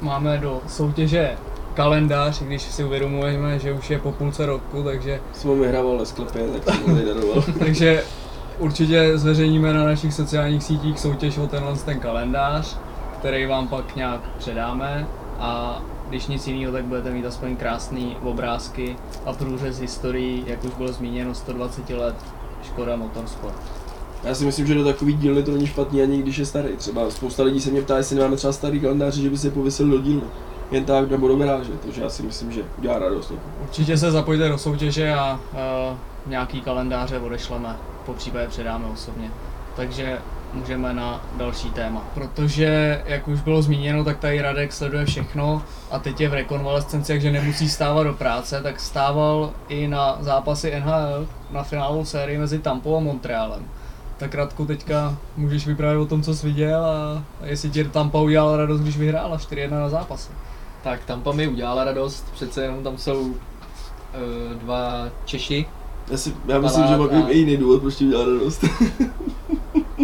máme do soutěže kalendář, i když si uvědomujeme, že už je po půlce roku, takže, Jsem vyhrával na sklepě, tak jsem ho tady daroval. takže určitě zveřejníme na našich sociálních sítích soutěž o tenhle ten kalendář, který vám pak nějak předáme a když nic jiného, tak budete mít aspoň krásný obrázky a průřez historií, jak už bylo zmíněno, 120 let Škoda Motorsport. Já si myslím, že do takový dílny to není špatný ani když je starý. Třeba spousta lidí se mě ptá, jestli nemáme třeba starý kalendář, že by se pověsil do dílny. Jen tak nebo do garáže, takže já si myslím, že udělá radost někomu. Určitě se zapojte do soutěže a uh, nějaký kalendáře odešleme, po případě předáme osobně. Takže můžeme na další téma. Protože, jak už bylo zmíněno, tak tady Radek sleduje všechno a teď je v rekonvalescenci, takže nemusí stávat do práce, tak stával i na zápasy NHL na finálovou sérii mezi Tampou a Montrealem. Tak Radku, teďka můžeš vyprávět o tom, co jsi viděl a jestli ti Tampa udělala radost, když vyhrála 4-1 na zápasy. Tak Tampa mi udělala radost, přece jenom tam jsou uh, dva Češi, Já, si, já myslím, že mám a- i jiný důvod, proč ti udělá radost.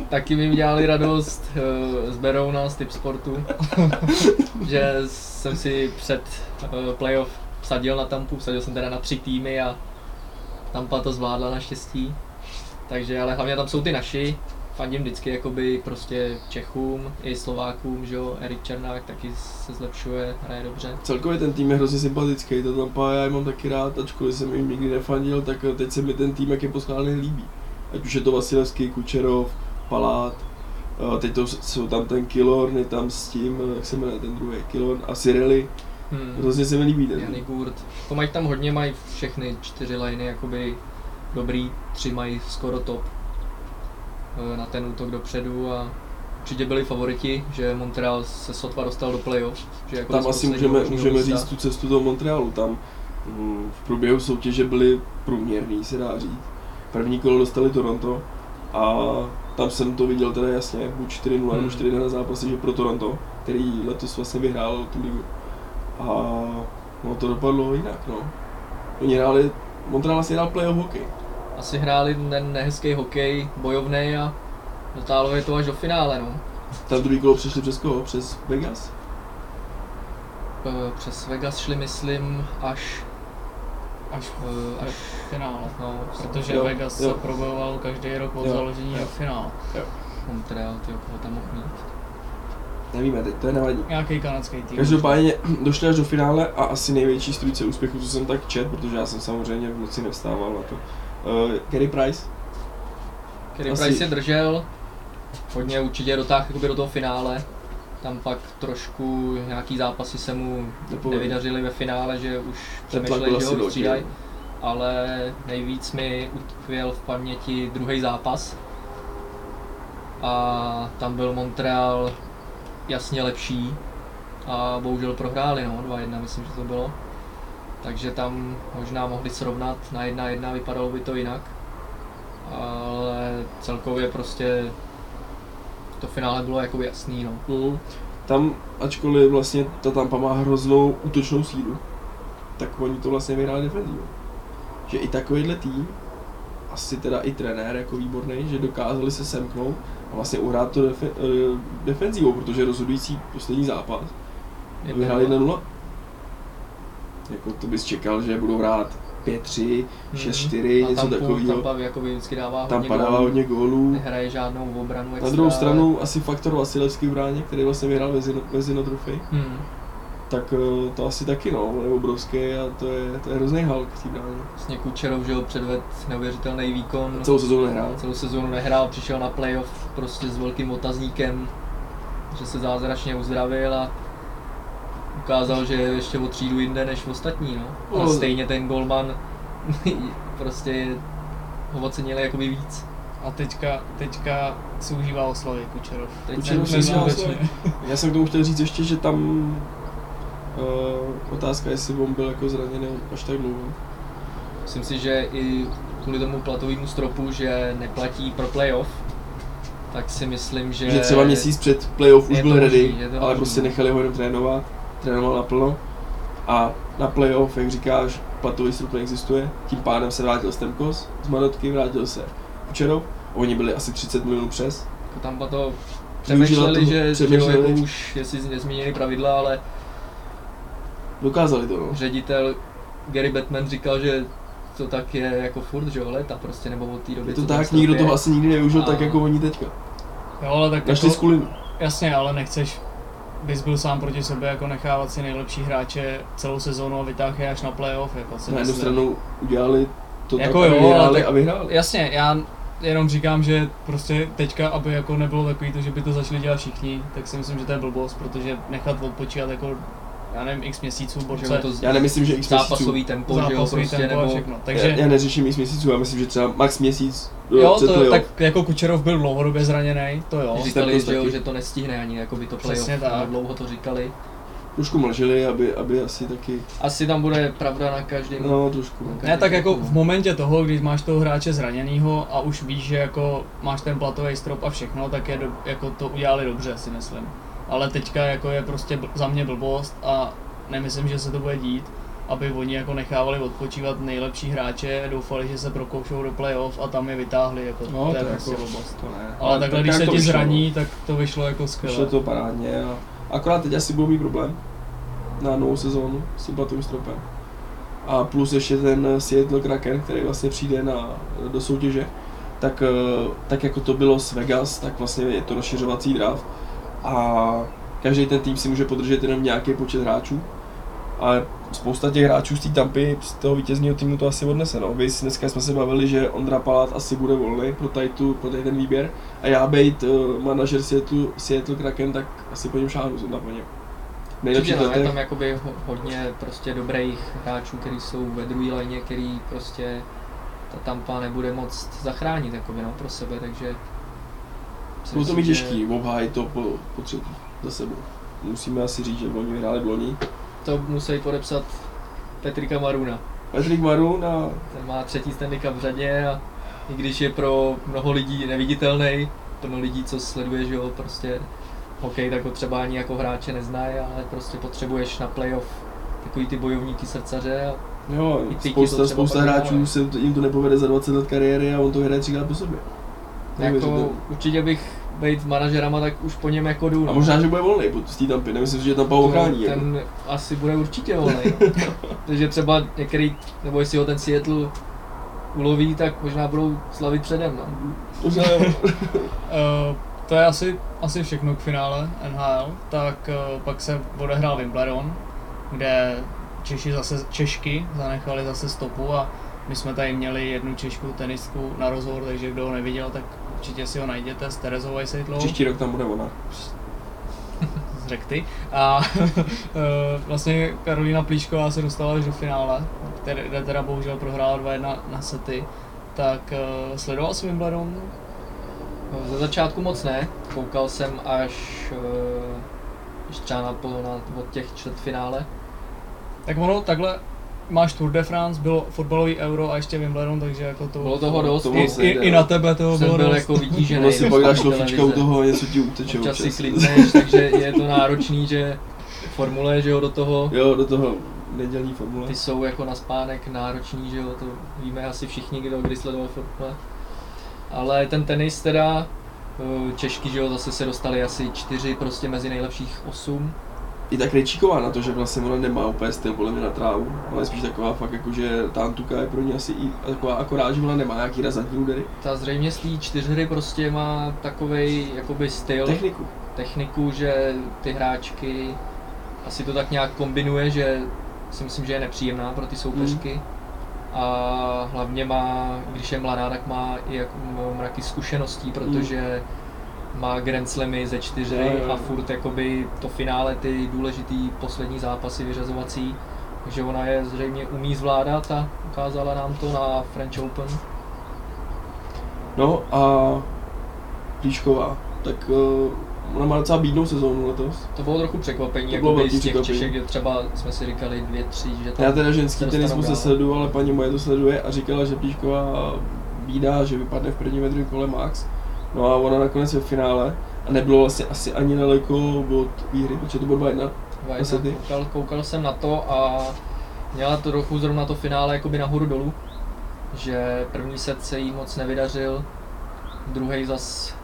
taky mi udělali radost uh, z Berouna, z Tip Sportu, že jsem si před uh, playoff vsadil na Tampu, vsadil jsem teda na tři týmy a Tampa to zvládla naštěstí. Takže, ale hlavně tam jsou ty naši, fandím vždycky jakoby prostě Čechům i Slovákům, že jo, Erik Černák taky se zlepšuje, hraje dobře. Celkově ten tým je hrozně sympatický, to Tampa já je mám taky rád, ačkoliv jsem jim nikdy nefandil, tak teď se mi ten tým, jak je poskládaný, líbí. Ať už je to Vasilevský, Kučerov, Palát, teď to jsou tam ten Kilorn, je tam s tím, eh, jak se jmenuje ten druhý, Kilorn a Sireli, Hmm. hrozně se mi líbí ten Jany. Gurt. To mají tam hodně, mají všechny čtyři liney jakoby dobrý, tři mají skoro top eh, na ten útok dopředu a určitě byli favoriti, že Montreal se sotva dostal do playoff. Že jako Tam asi můžeme, můžeme místa. říct tu cestu do Montrealu, tam mm, v průběhu soutěže byli průměrný, se dá říct. První kolo dostali Toronto a tam jsem to viděl teda jasně, buď 4-0 nebo Hmm. 4 na zápasy, že pro Toronto, který letos vlastně vyhrál tu ligu. A no to dopadlo jinak, no. Oni hráli, Montreal asi hrál playoff hokej. Asi hráli ten nehezký hokej, bojovný a dotáhlo je to až do finále. No. Tam druhý kolo přešli přes koho? Přes Vegas? Eh, Přes Vegas šli, myslím, až, Až eh, až v finále. no, Protože Jo, Vegas jo. se probojoval každý rok od Jo, založení jo. do finále. Montreal, ty koho tam mohl mít. Nevíme teď, to je nevadí. Nějaký kanadský tým. Každopádně došli až do finále a asi největší strůjce úspěchu, co jsem tak čet, protože já jsem samozřejmě v noci nevstával na to. Uh, Gary Price, Který Asi- Price je držel, hodně určitě dotáhl do toho finále. Tam pak trošku nějaký zápasy se mu Nepovedl. nevydařily ve finále, že už přemýšleli, že ho velký. vystřídají. Ale nejvíc mi utkvěl v paměti druhý zápas. A tam byl Montreal jasně lepší. A bohužel prohráli, no, 2-1 myslím, že to bylo. Takže tam možná mohli srovnat na 1-1, vypadalo by to jinak. Ale celkově prostě to finále bylo jakoby jasný, no. Mm. Tam, ačkoliv vlastně ta Tampa má hroznou útočnou sílu, tak oni to vlastně vyhráli defenzivou. Že i takovýhle tým, asi teda i trenér jako výborný, že dokázali se semknout a vlastně uhrát to defe, uh, defenzivou, protože rozhodující poslední zápas vyhráli nula. 1-0. Jako to bys čekal, že budou hrát 5-3, 6-4, A něco takového. Tampa jakoby vždycky dává Tam hodně gólů. hodně gólů. Nehraje žádnou obranu extra. Na druhou stranu asi faktor Vasilevský v bráně, který vlastně vyhrál Vezino, Vezino trofej, Hmm. tak eh, to asi taky no, on je obrovský a to je, to je hrozný halk v té bráně. Vlastně Kučerov, že předved neuvěřitelný výkon. Celou sezónu nehrál. Celou sezónu nehrál, přišel na playoff prostě s velkým otazníkem, že se zázračně uzdravil a ukázal, že je ještě o třídu jinde než ostatní, no. No. stejně ten golman prostě ho ocenili jakoby víc. A A teďka, teďka si užívá oslavy Kučerov. Teď Kučerov si užívá. Já jsem k tomu chtěl říct ještě, že tam uh, otázka, jestli on byl jako zraněný až tak dlouho. Myslím si, že i kvůli tomu platovému stropu, že neplatí pro playoff, tak si myslím, že... Že třeba měsíc před playoff už byl ready, ale možný. prostě nechali ho jenom trénovat, trénoval naplno a na playoff, jak říkáš, platový strop neexistuje, tím pádem se vrátil Stemkos z Manotky, vrátil se Kučerov, oni byli asi 30 milionů přes, Jako tam to přemýšleli, že, přemýšleli. jako už jestli nezměnili pravidla, ale dokázali to no. ředitel Gary Batman říkal, že to tak je jako furt, že jo, léta prostě, nebo od té doby, Je to tak, nikdo toho asi nikdy nevyužil A- tak jako oni teďka. Jo, ale tak Našli jako, skulinu. jasně, ale nechceš, bys byl sám proti sobě, jako nechávat si nejlepší hráče celou sezónu a vytáhnout je až na playoff, jako si Na jednu stranu udělali to Jako tak, jo, aby vyhráli tak- a vyhráli. Jasně, já jenom říkám, že prostě teďka, aby jako nebylo takový to, že by to začali dělat všichni, tak si myslím, že to je blbost, protože nechat odpočívat jako, já nevím, x měsíců borce, jo, to Já nemyslím, že x měsíců. zápasový tempo, že jo, zápasový prostě, tempo a nebo všechno. Takže... Já, já neřeším x měsíců, já myslím, že třeba max měsíc do jo, před to, playoff. tak jako Kučerov byl dlouhodobě zraněný, to jo. říkali, že, jo, že to nestihne ani jako by to playoff, Přesně tak. dlouho to říkali. Trošku mlžili, aby, aby asi taky, Asi tam bude pravda na každém. no trošku. Ne, tak jako v momentě toho, když máš toho hráče zraněného a už víš, že jako máš ten platový strop a všechno, tak je do, jako to udělali dobře, si myslím. Ale teďka jako je prostě bl- za mě blbost a nemyslím, že se to bude dít, aby oni jako nechávali odpočívat nejlepší hráče, doufali, že se prokoušou do playoff a tam je vytáhli, jako No, to je to prostě jako- blbost. To ne. Ale takhle, tak když se ti zraní, tak to vyšlo jako skvěle. Vyšlo to parádně a akorát teď asi budou mít problém na novou sezónu s tím platovým stropem. A plus ještě ten Seattle Kraken, který vlastně přijde na, do soutěže, tak, eh, tak jako to bylo s Vegas, tak vlastně je to rozšiřovací draft a každý ten tým si může podržet jenom nějaký počet hráčů. A spousta těch hráčů z té Tampy, z toho vítězního týmu to asi odnese. No. Vy dneska jsme se bavili, že Ondra Palát asi bude volný pro tady, tu, pro tady ten výběr. A já být uh, manažer Seattle, Seattle Kraken, tak asi po něm šáhnu zrovna po něm. Určitě no, je tam jakoby ho- hodně prostě dobrých hráčů, kteří jsou ve druhé léně, který prostě ta Tampa nebude moc zachránit jakoby, no, pro sebe, takže Bylo to mi že těžký, obhájit to po, po třetí za sebou. Musíme asi říct, že oni vyhráli v loni. To musí podepsat Petrika Maruna. Patrick Maroon a Ten má třetí Stanley Cup v řadě a i když je pro mnoho lidí neviditelný, plno lidí, co sleduje, že jo, prostě hokej, tak ho třeba ani jako hráče neznají, ale prostě potřebuješ na playoff takový ty bojovníky srdcaře a jo, spousta, spousta hráčů se jim to nepovede za 20 let kariéry a on to hraje třikrát po sobě. jako určitě bych být manažerama, tak už po něm jako jdu. A no. možná, že bude volný z té Tampy, nemyslím si, že To- ochrání. Jako. ten asi bude určitě volný. Takže třeba některý, nebo jestli ho ten Seattle uloví, tak možná budou slavit předem. No. Možná jo. Eh, to je asi, asi všechno k finále NHL, tak eh, pak se odehrál Wimbledon, kde Češi zase, Češky zanechali zase stopu a my jsme tady měli jednu Češku tenistku na rozhovor, takže kdo ho neviděl, tak určitě si ho najděte s Terezou Vejsejtlou Příští rok tam bude ona. z Rekty. A eh, vlastně Karolína Plíšková se dostala až do finále, které, kde teda bohužel prohrála 2-1 na sety. Tak eh, sledoval jsi Wimbledon? No, Ze začátku moc ne, koukal jsem až, eh, až třeba na, po- na, od těch čtvrtfinále. Tak ono takhle, máš Tour de France, bylo fotbalový euro a ještě Wimbledon, takže jako to... Bylo toho dost, to I, i, nejde, i no. na tebe toho jsem bylo byl dost. jako vytížený. Ono si už pak tam dáš u toho něco ti uteče Občas si klidneš, takže je to náročný, že formule, že jo, do toho, Jo, do toho nedělní formule. ty jsou jako na spánek náročný, že jo, to víme asi všichni, kdo kdy sledoval formule. Ale ten tenis teda, eh, Češky, že jo, zase se dostali asi čtyři prostě mezi nejlepších osm. I tak Rejčíková na to, že vlastně ona nemá úplně styl podle mě na trávu, ale spíš taková fakt jako, že ta Antuka je pro ní asi i taková akorát, že ona nemá nějaký razantní údery. Ta zřejmě z té čtyřhry prostě má takovej jakoby styl, Techniku. techniku, že ty hráčky asi to tak nějak kombinuje, že si myslím, že je nepříjemná pro ty soupeřky. A hlavně má, když je mladá, tak má i jako mraky zkušeností, protože má Grand Slamy ze čtyři Jo, jo, jo. a furt jakoby to finále, ty důležitý poslední zápasy vyřazovací. Takže ona je zřejmě umí zvládat a ukázala nám to na French Open. No a Plíšková, tak uh, ona má docela bídnou sezónu letos. To bylo trochu překvapení, To bylo velký z těch překvapení. Češek, kde třeba jsme si říkali dvě, tři, že tam Já teda ženský se tenis moc dál. nesleduju, ale paní moje to sleduje a říkala, že Plíšková bídá, že vypadne v prvním ve druhém kole max. No a ona nakonec ve finále a nebylo vlastně asi ani daleko od výhry, protože to bylo 2-1. Dva Na jedna. sety. Koukal, koukal jsem na to a měla to trochu zrovna to finále jakoby nahoru dolů, že první set se jí moc nevydařil, druhý zas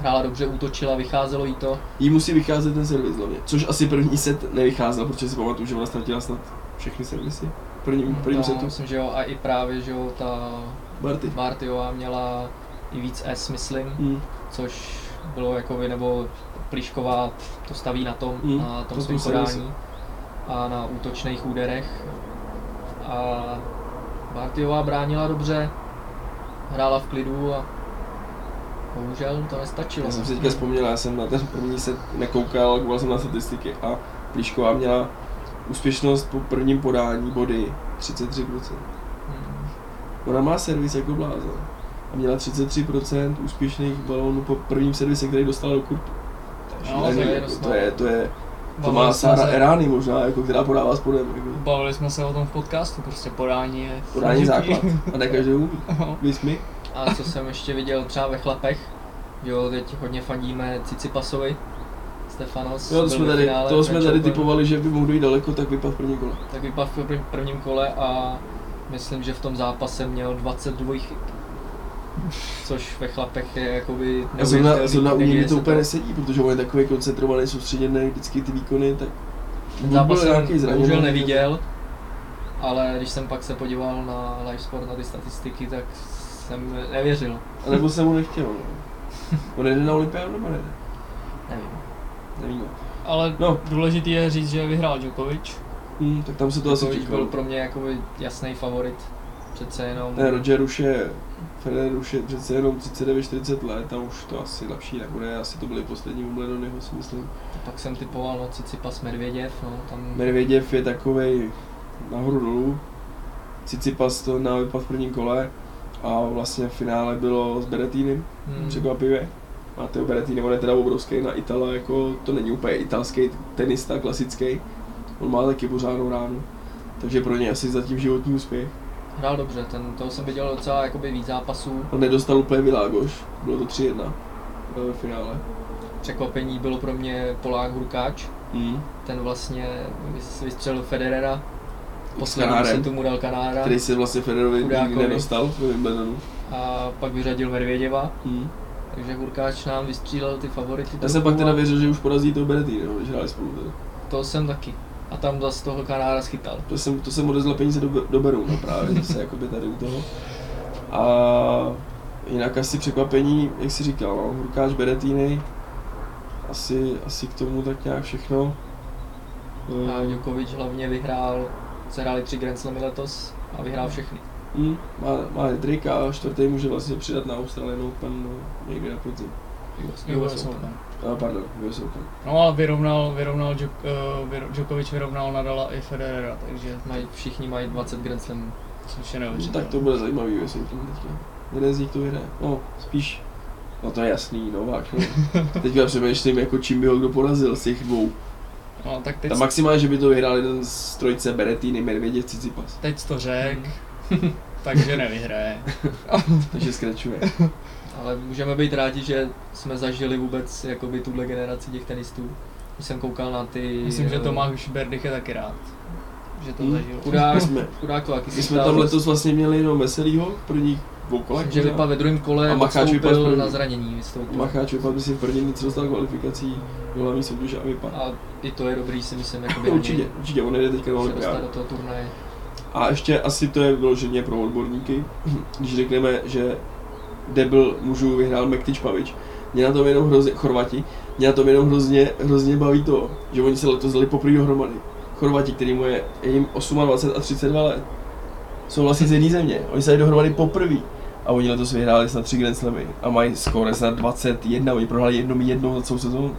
hrála dobře, útočila, vycházelo jí to. Jí musí vycházet ten servis hlavně, což asi první set nevycházel, protože si pamatuju, že ona ztratila snad všechny servisy prvním, prvním no, setu. myslím, že jo, a i právě, že jo, ta Barty. Bartyová měla i víc S, myslím, Hmm. což bylo jako by, nebo Plíšková to staví na tom, Mm, na tom to svém podání a na útočných úderech. A Bartyová bránila dobře, hrála v klidu a bohužel to nestačilo. Já jsem si teďka vzpomněl, já jsem na ten první set nekoukal, koukal jsem na statistiky a Plíšková měla úspěšnost po prvním podání body 33%. Mm. Ona má servis jako blázen. A měla 33% úspěšných balónů po prvním servise, který dostala do kurtu. To je No, to je to je, to je, to má se- Erány možná, jako, která podává spodem. Jako. Bavili jsme se o tom v podcastu, prostě podání je... Podání základ. A ne každý umí. No. Víš mi? A co jsem ještě viděl třeba ve chlapech, jo, teď hodně fandíme Cicipasovi, Stefanos, Jo, to jsme tady, finále toho jsme tady typovali, že by mohl dojít daleko, tak vypadl v první kole. tak vypadl v prvním- prvním kole a myslím, že v tom zápase měl 22 chyb. Což ve chlapech je jakoby A zrovna, u něj to úplně nesedí, protože on je takový koncentrovaný, soustředěný, vždycky ty výkony, tak Ten zápas jsem bohužel neviděl, ale když jsem pak se podíval na live sport, na ty statistiky, tak jsem nevěřil. A nebo jsem mu nechtěl. No. On jde na olympiádu nebo nejde? Nevím. Nevíme. Ale No. důležitý je říct, že vyhrál Djokovic. Hmm, tak tam se to asi To byl čekalo. pro mě jakoby jasný favorit. Přece jenom. Ne, Roger už je, Federer už je přece jenom 39-40 let a už to asi lepší nebude, asi to byly poslední Wimbledony, si myslím. Pak jsem typoval no Cicipas Medvěděv, no tam Medvěděv je takovej nahoru dolů, Cicipas to na vypad v prvním kole a vlastně v finále bylo s Berettinem, hmm, překvapivě. Matteo Berettini, on je teda obrovský na Itala, jako to není úplně italský tenista klasický. On má taky pořádnou ránu, takže pro něj asi zatím životní úspěch. Hrál dobře, ten, toho jsem viděl docela jakoby víc zápasů. On nedostal úplně Világoš, bylo to 3-1 ve finále. Překvapení bylo pro mě Polák Hurkáč, Mm. ten vlastně vys- vystřelil Federera, poslední Kanárem, setu mu dal Kanára který se vlastně Federovi nikdy nedostal ve Wimbledonu. a pak vyřadil Medvěděva, Mm. takže Hurkáč nám vystřílel ty favority. Já jsem pak teda věřil, že už porazí toho Berettiniho, když hráli spolu. Teda. To jsem taky. A tam zase toho Kanára schytal. To jsem, to jsem odezl peníze do, do Beru, no právě zase jakoby tady u toho. A jinak asi překvapení, jak jsi říkal, no, Hurkáč Berettini, asi, asi k tomu tak nějak všechno. A Eh, Djokovic hlavně vyhrál, se hráli tři Grand Slamy letos a vyhrál všechny. mm, má, má hat a čtvrtý může vlastně přidat na Australian Open no, někde na podzim. US Open. A pardon, US Open. No ale vyrovnal, vyrovnal Djok, uh, vyro, Djokovic vyrovnal Nadala i Federera, takže Mají, všichni mají 20 Grand Slamů. což je No, neuvěřitelné. tak to bude zajímavý US Open teďka. Jeden z nich to vyhraje. No, spíš. No to je jasný, Novák, no. Teďka přemýšlím, jako čím by ho kdo porazil z těch dvou. No tak teď, Ta maximálně, že by to vyhrál jeden z trojce Berettini, Medvěděv, Cicipas. teď to řek, takže nevyhraje. Takže skračuje. Ale můžeme být rádi, že jsme zažili vůbec jakoby tuhle generaci těch tenistů. Když jsem koukal na ty... Myslím, že eh, Tomáš Berdych je taky rád, že to Hmm. zažil. Chudák, My jsme- chudák to taky My jsme tam letos vlastně měli jenom Veselýho v prvních dvou kolech. Myslím, že vypadl ve druhém kole, A Macháč vypadl prvním. na zranění. Vystoupil. Macháč vypadl si v první nic dostal kvalifikací do hlavní soutěže a vypadl. A i to je dobrý, si myslím, jakoby No, určitě, určitě, on jde teďka na olympiádu. do toho turnaje. A ještě asi to je vyloženě pro odborníky, když řekneme, že debil mužů vyhrál Mektič Pavič. Mě na tom jenom hrozně, Chorvati, mě na tom jenom hrozně, hrozně baví to, že oni se letos dali poprvé dohromady. Chorvati, který mu je, je jim 28 a 32 let, jsou vlastně z jedné země, oni se dali dohromady poprvé. A oni letos vyhráli snad 3 Grand Slamy a mají skóre snad 21, oni prohráli jednou jednou za celou sezónu.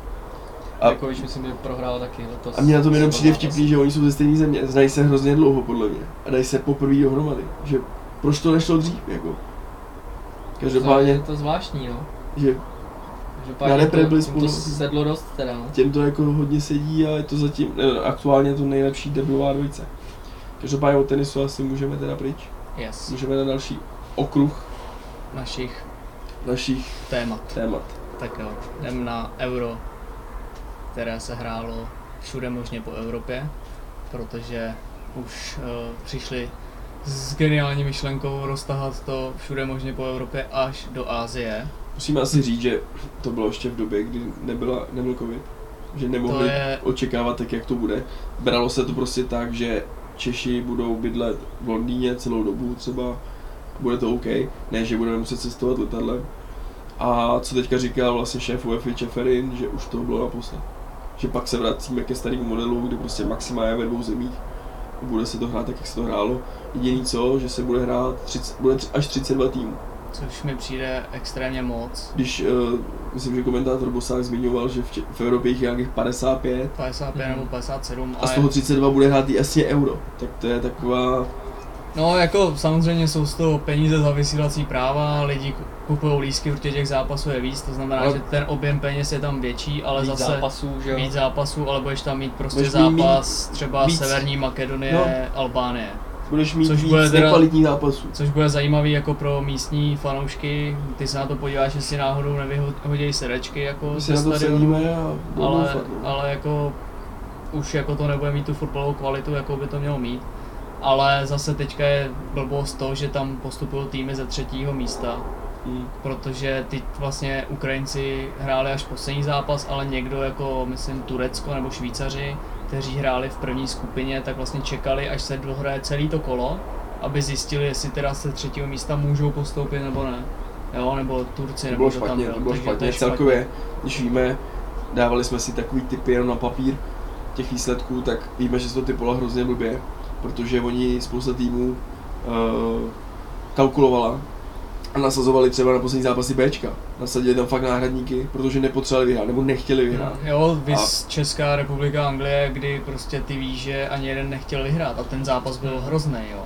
A- Jakovič myslím, že prohrál taky letos. A mně na tom jenom přijde vtipný, že oni jsou ze stejné země, znají se hrozně dlouho podle mě a dají se poprvé dohromady, že proč to nešlo dřív, jako. Každopádně, Je to zvláštní, no. že Každopádně Na repre byli jim to spolu- sedlo dost teda, no. těm to jako hodně sedí a je to zatím, ne, aktuálně je to nejlepší debilová dvojice. Každopádně o tenisu asi můžeme teda pryč. Yes. Můžeme na další okruh Našich našich témat. témat. Tak jo, jdem na euro, které se hrálo všude možně po Evropě, protože už uh, přišli s geniální myšlenkou roztahat to všude možně po Evropě až do Asie. Musíme asi říct, že to bylo ještě v době, kdy nebyla, nebyl covid, že nemohli je, očekávat tak, jak to bude. Bralo se to prostě tak, že Češi budou bydlet v Londýně celou dobu třeba, bude to OK, ne, že budeme muset cestovat letadlem. A co teďka říkal vlastně šéf UEFA Čeferin, že už to bylo naposled. Že pak se vracíme ke starému modelu, kdy prostě maxima je ve dvou zemích. Bude se to hrát tak, jak se to hrálo. Jediný co, že se bude hrát 30, bude až 32 týmů. což mi přijde extrémně moc. Když, uh, myslím, že komentátor Bosák zmiňoval, že v, Če- v Evropě jich je nějakých 55 55 Mhm. nebo 57, a z toho 32 bude hrát i jasně euro. Tak to je taková No jako samozřejmě jsou z toho peníze za vysílací práva, lidi kupují lístky, určitě těch zápasů je víc, to znamená, Ale- že ten objem peněz je tam větší, ale Víc zase zápasů, že jo. víc zápasů, ale budeš tam mít prostě Budeš mít zápas třeba víc. Severní Makedonie, No. Albánie. Budeš mít Což víc bude teda- nekvalitních zápasů. Což bude zajímavý jako pro místní fanoušky, ty se na to podíváš, jestli náhodou nevyhodí sedečky jako My se na to stadionu, a ale, no. ale jako už jako to nebude mít tu fotbalovou kvalitu, jako by to mělo mít. Ale zase teďka je blbost to, že tam postupují týmy ze třetího místa, Hmm. protože ty vlastně Ukrajinci hráli až poslední zápas, ale někdo jako, myslím, Turecko nebo Švýcaři, kteří hráli v první skupině, tak vlastně čekali, až se dohraje celý to kolo, aby zjistili, jestli teda se třetího místa můžou postoupit nebo ne. Jo, nebo Turci, To nebo bylo kdo tam špatně, byl. to bylo Takže špatně. je Celkově, když víme, dávali jsme si takový typy jenom na papír těch výsledků, tak víme, že se to typolo hrozně blbě, protože oni spousta týmů uh, kalkulovala a nasazovali třeba na poslední zápasy Bčka. Nasadili tam fakt náhradníky, protože nepotřebovali vyhrát, nebo nechtěli vyhrát. Jo, vys Česká republika, Anglie, kdy prostě ty víš, že ani jeden nechtěl vyhrát a ten zápas byl hrozný, jo.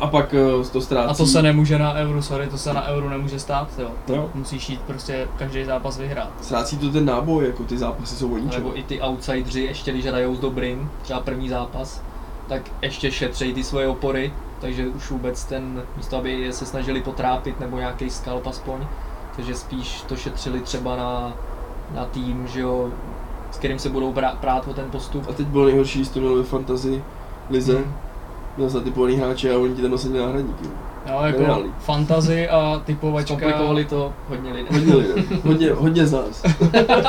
A pak uh, to ztrácí. A to se nemůže na euro, sorry, to se na euro nemůže stát, jo. Jo. Musíš jít prostě každý zápas vyhrát. Ztrácí to ten náboj, jako ty zápasy jsou o ničem. Nebo i ty outsidři, ještě když hrajou s dobrým, třeba první zápas, tak ještě šetřejí ty svoje opory, takže už vůbec ten, místo aby je se snažili potrápit nebo nějaký skalp aspoň, takže spíš to šetřili třeba na, na tým, že jo, s kterým se budou brát, prát o ten postup. A teď bylo nejhorší, mělo ve fantasy lize. Hmm. Měl zatypovaný hráče a oni ti tam nosadili náhradníky. Jo, jako Nereálný. fantazy a typovačka Zkomplikovali to hodně lidem. Hodně lidem, hodně, hodně z nás.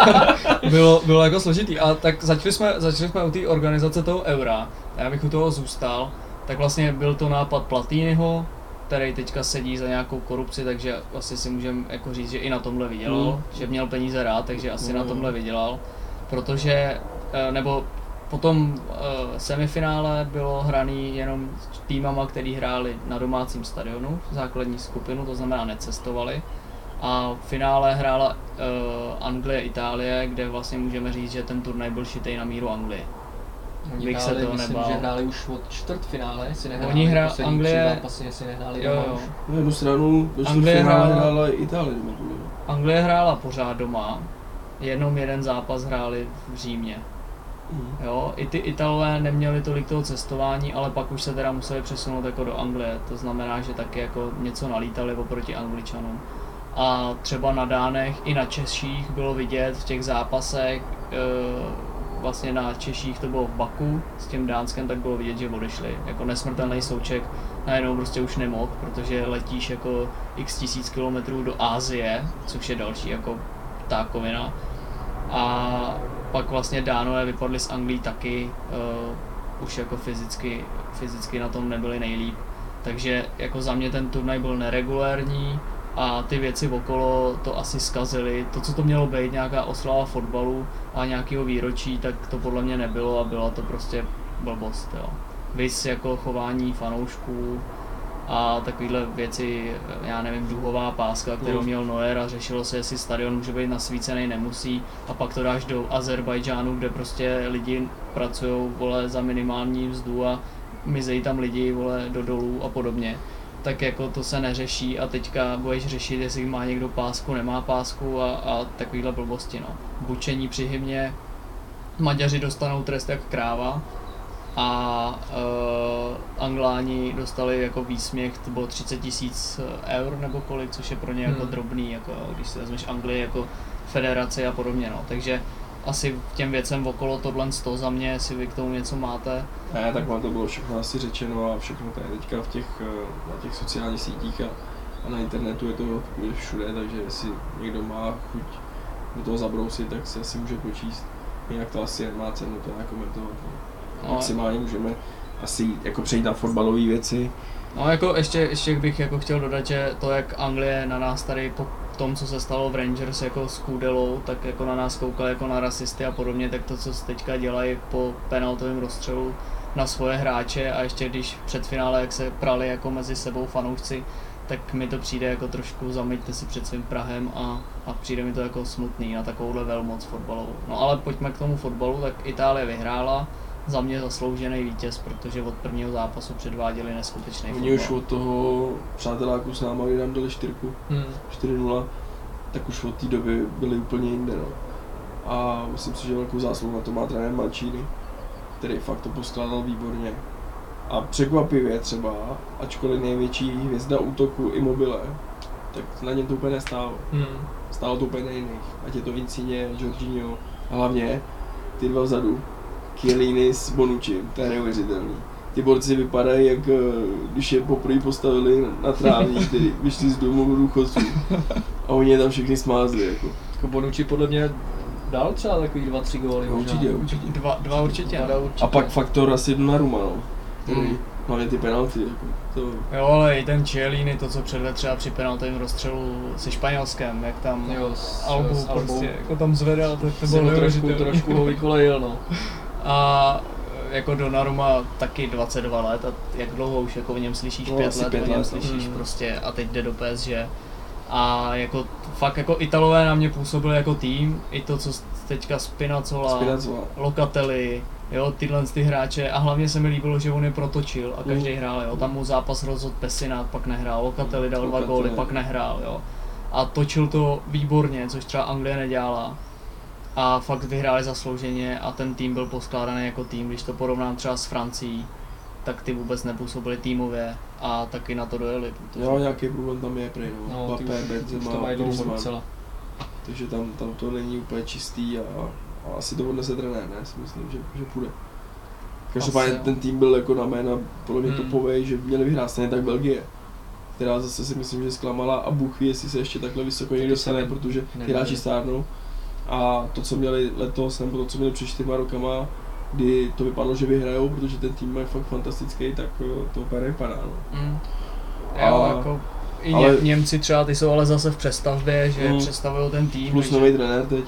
bylo, bylo jako složitý. A tak začali jsme, začali jsme u té organizace toho eura. A já bych u toho zůstal. Tak vlastně byl to nápad Platýnyho, který teďka sedí za nějakou korupci, takže vlastně si můžeme jako říct, že i na tomhle vydělal, Hmm. že měl peníze rád, takže asi na Hmm. tomhle vydělal. Protože, eh, nebo potom eh, semifinále bylo hraný jenom s týmama, který hráli na domácím stadionu, základní skupinu, to znamená necestovali. A v finále hrála uh, Anglie Itálie, kde vlastně můžeme říct, že ten turnaj byl šitej na míru Anglie. Oni bych se hráli, toho myslím, nebál. že hráli už od čtvrtfinále, jestli nehráli Oni hra- poslední Anglie- tři zápasy, jestli nehráli Jo, doma jo. Na jednu stranu do Anglie čtvrtfinále hrála- hrála i Itálie. Anglie hrála pořád doma, jenom jeden zápas hráli v Římě. Mhm. Jo, i ty Italové neměli tolik toho cestování, ale pak už se teda museli přesunout jako do Anglie, to znamená, že taky jako něco nalítali oproti Angličanům. A třeba na Dánech i na Češích bylo vidět v těch zápasech, e, vlastně na Češích to bylo v Baku, s tím Dánskem tak bylo vidět, že odešli. Jako nesmrtelný souček najednou prostě už nemohl, protože letíš jako x tisíc kilometrů do Ázie, což je další jako ptákovina. A pak vlastně Dánové vypadli z Anglii taky, uh, už jako fyzicky, fyzicky na tom nebyli nejlíp. Takže jako za mě ten turnaj byl neregulérní a ty věci okolo to asi zkazily. To, co to mělo být, nějaká oslava fotbalu a nějakého výročí, tak to podle mě nebylo a byla to prostě blbost. Jo. Vys jako chování fanoušků a takovéhle věci, já nevím, duhová páska, kterou Mm. měl Noer a řešilo se, jestli stadion může být nasvícený, nemusí a pak to dáš do Azerbajdžánu, kde prostě lidi pracují vole za minimální mzdu a mizejí tam lidi vole do dolů a podobně. Tak jako to se neřeší a teďka budeš řešit, jestli má někdo pásku, nemá pásku a, a takovýhle blbosti, no. Bučení při hymně, Maďaři dostanou trest jak kráva a uh, Angláni dostali jako výsměch, to bylo 30 tisíc eur nebo kolik, což je pro ně jako Hmm. drobný, jako když si vezmeš Anglii jako federaci a podobně, no. Takže asi těm věcem okolo tohle sto za mě, jestli vy k tomu něco máte. Ne, tak vám to bylo všechno asi řečeno a všechno to je teďka v těch, eh, na těch sociálních sítích a, a na internetu je to je všude, takže jestli někdo má chuť do toho zabrousit, tak si asi může počíst. Jinak to asi nemá cenu to nějak komentovat. No. No, Maximálně můžeme asi jako přejít na fotbalové věci. No jako ještě, ještě bych jako chtěl dodat, že to jak Anglie na nás tady po tom, co se stalo v Rangers jako s Kůdelou, tak jako na nás koukali jako na rasisty a podobně, tak to, co se teďka dělají po penaltovém rozstřelu na svoje hráče a ještě když před finále, jak se prali jako mezi sebou fanoušci, tak mi to přijde jako trošku zameďte si před svým Prahem a, a přijde mi to jako smutný na takovouhle velmoc fotbalovou. No ale pojďme k tomu fotbalu, tak Itálie vyhrála, za mě zasloužený vítěz, protože od prvního zápasu předváděli neskutečný Oni už od toho přáteláku s náma, kdy nám dali čtyřku, Hmm. 4-0, tak už od té doby byli úplně jinde. No. A myslím si, že velkou zásluhu na to má trenér Mancini, který fakt to poskládal výborně. A překvapivě třeba, ačkoliv největší hvězda útoku Immobile, tak na něm to úplně nestálo. Hmm. Stálo to úplně na jiných. Ať je to Vincině, Jorginho, a hlavně ty dva vzadu, Chiellini s Bonucci, to je neuvěřitelný. Ty borci vypadají, jak eh, když je poprvé postavili na trávník, který vyšli z domu důchodců. A oni je tam všechny smázli. Jako. Jako Bonucci podle mě dal třeba takový dva, tři góly. No, určitě, určitě. Dva, dva určitě. Dva určitě. A pak faktor asi na Ruma, no. Hmm. hlavně ty penalty, jako, to, Jo, ale i ten Chiellini, to, co předvedl třeba při penaltovém rozstřelu se Španělskem, jak tam Jo, s, Albu s Albou. prostě, jako tam zvedal, to, to bylo trošku, trošku ho vykolejil, no. A jako Donnarumma taky 22 let a jak dlouho už jako o něm slyšíš, No, 5 asi let pět o něm let, slyšíš mm. prostě a teď jde do PSG. A jako fakt jako Italové na mě působili jako tým, i to co teďka Spinazzola, Spinazzola. Locatelli, jo, tyhle ty hráče a hlavně se mi líbilo, že on je protočil a každý Mm. hrál, jo, tam mu zápas rozhodl Pesina, pak nehrál, Locatelli dal dva góly, pak nehrál, jo. A točil to výborně, což třeba Anglie nedělala. A fakt vyhráli zaslouženě a ten tým byl poskládaný jako tým, když to porovnám třeba s Francií, tak ty vůbec nepůsobili týmově a taky na to dojeli. protože- Jo, nějaký problém tam je prej, no. No, Mbappé, Benzema, to mají dlouho docela. Takže tam, tam to není úplně čistý a, a asi to odnese trenér, ne? Si myslím, že, že půjde. Každopádně ten tým byl jako na jména podle mě Hmm. topový, že měli vyhrát stejně tak Belgie. Která zase si myslím, že zklamala a Bůh ví, jestli se ještě takhle vysoko někdo to se dostane, ne- protože ty hráči stárnou. A to, co měli letos, nebo to, co měli před čtyřma rokama, kdy to vypadalo, že vyhrajou, protože ten tým je fakt fantastický, tak eh, to úplně nevypadá. No. Mm. A- Jo, jako i ale-. Němci třeba, ty jsou ale zase v přestavbě, že Mm. přestavují ten tým, Plus nový trenér teď,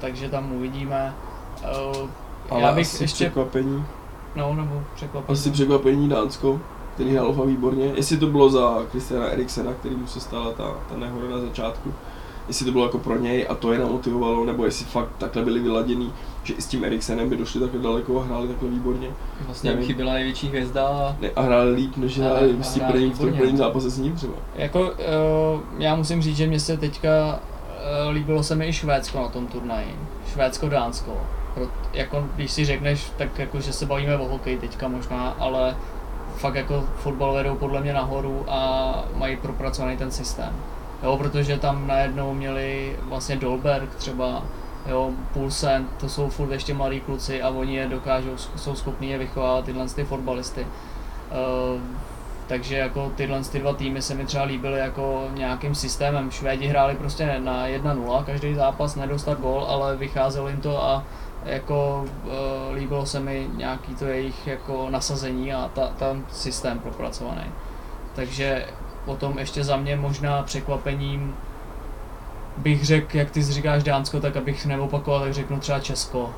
takže tam uvidíme. Uh, ale já bych asi ještě, překvapení. no nebo překvapení. Asi překvapení Dánsko, který hrál výborně. Jestli to bylo za Kristiana Eriksena, který mu se stala ta, ta nehoda na začátku, jestli to bylo jako pro něj a to je namotivovalo, nebo jestli fakt takhle byli vyladění, že i s tím Eriksenem by došli takhle daleko a hráli takhle výborně. Vlastně jim chyběla největší hvězda a Ne, a hráli líp, než A- hráli s tím prvním, v tom prvním zápase s ním třeba. Jako, uh, já musím říct, že mě se teďka uh, líbilo se mi i Švédsko na tom turnaji. Švédsko-Dánsko. Pro, jako, když si řekneš, tak jako, že se bavíme o hokeji teďka možná, ale fakt jako fotbal vedou podle mě nahoru a mají propracovaný ten systém. Jo, protože tam najednou měli vlastně Dolberg třeba, jo, Pulsen, to jsou furt ještě mladí kluci a oni je dokážou, jsou schopní je vychovávat tyhle ty fotbalisty. Uh, takže jako tyhle ty dva týmy se mi třeba líbily jako nějakým systémem. Švédi hráli prostě na 1-0 každý zápas, nedostat gol, ale vycházelo jim to a jako uh, líbilo se mi nějaký to jejich jako nasazení a ta, ten systém propracovaný. Takže potom ještě za mě možná překvapením bych řekl, jak ty říkáš Dánsko, tak abych neopakoval, tak řeknu třeba Česko,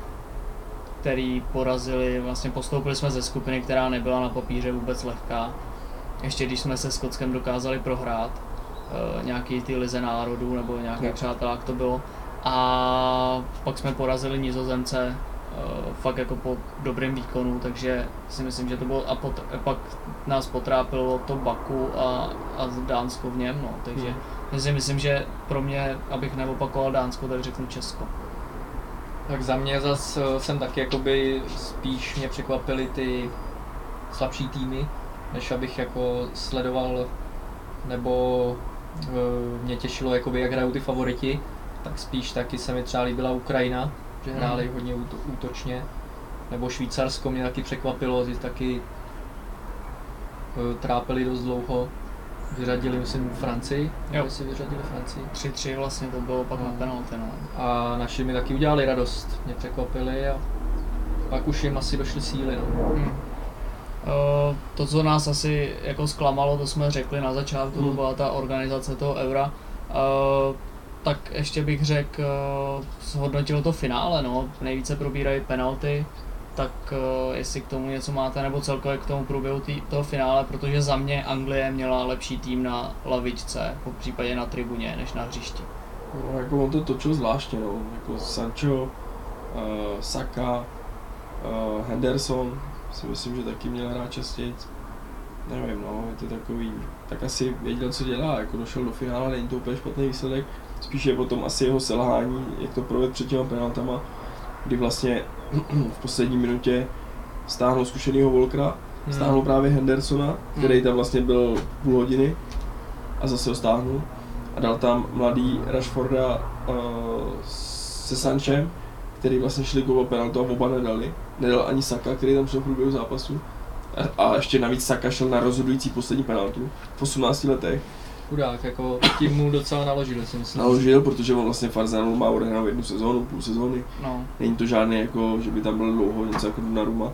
který porazili, vlastně postoupili jsme ze skupiny, která nebyla na papíře vůbec lehká. Ještě když jsme se Skotskem dokázali prohrát, uh, nějaký ty lize národů nebo nějaký přátelák to bylo. A pak jsme porazili Nizozemce uh, fakt jako po dobrém výkonu, takže si myslím, že to bylo a pot, pak nás potrápilo to Baku a, a Dánsko v něm, no, takže Hmm. si myslím, že pro mě, abych neopakoval Dánsko, tak řeknu Česko. Tak za mě zas eh, jsem taky jakoby spíš mě překvapily ty slabší týmy, než abych jako sledoval nebo eh, mě těšilo jakoby jak hrajou ty favoriti, tak spíš taky se mi třeba líbila Ukrajina, že hráli Mhm. hodně úto- útočně, nebo Švýcarsko mě taky překvapilo, že taky eh, trápili dost dlouho, vyřadili myslím Francii, Jo. si vyřadili Francii. 3-3 vlastně to bylo pak No. na penalty, no. A naši mi taky udělali radost, mě překvapili a pak už jim asi došly síly. No. Hmm. Uh, to, co nás asi jako zklamalo, to jsme řekli na začátku, to Hmm. byla ta organizace toho eura. Uh, tak ještě bych řekl, uh, zhodnotilo to finále, no. nejvíce probírají penalty, tak uh, jestli k tomu něco máte, nebo celkově k tomu průběhu tý, toho finále, protože za mě Anglie měla lepší tým na lavičce, po případě na tribuně, než na hřišti. No, jako on to točil zvláštně, no. Jako Sancho, uh, Saka, uh, Henderson, si myslím, že taky měl hrát častěji. Nevím, no, je to takový, tak asi věděl, co dělá, jako došel do finále, není to úplně špatný výsledek, spíš je potom asi jeho selhání, jak to provedl před těma penaltama, kdy vlastně v poslední minutě stáhnul zkušenýho Volkra, Hmm. stáhnul právě Hendersona, který tam vlastně byl půl hodiny a zase ho stáhnul a dal tam mladý Rashforda uh, se Sanchem, který vlastně šli gol penaltu a oba nedali. Nedal ani Saka, který tam šel v průběhu zápasu. A, a ještě navíc Saka šel na rozhodující poslední penaltu v 18 letech. Chudák, jako tím mu docela naložili, si myslím. Naložil, protože on vlastně Arsenalu má odehrál jednu sezónu, půl sezóny. No, Není to žádný jako, že by tam byl dlouho, něco jako Donnarumma.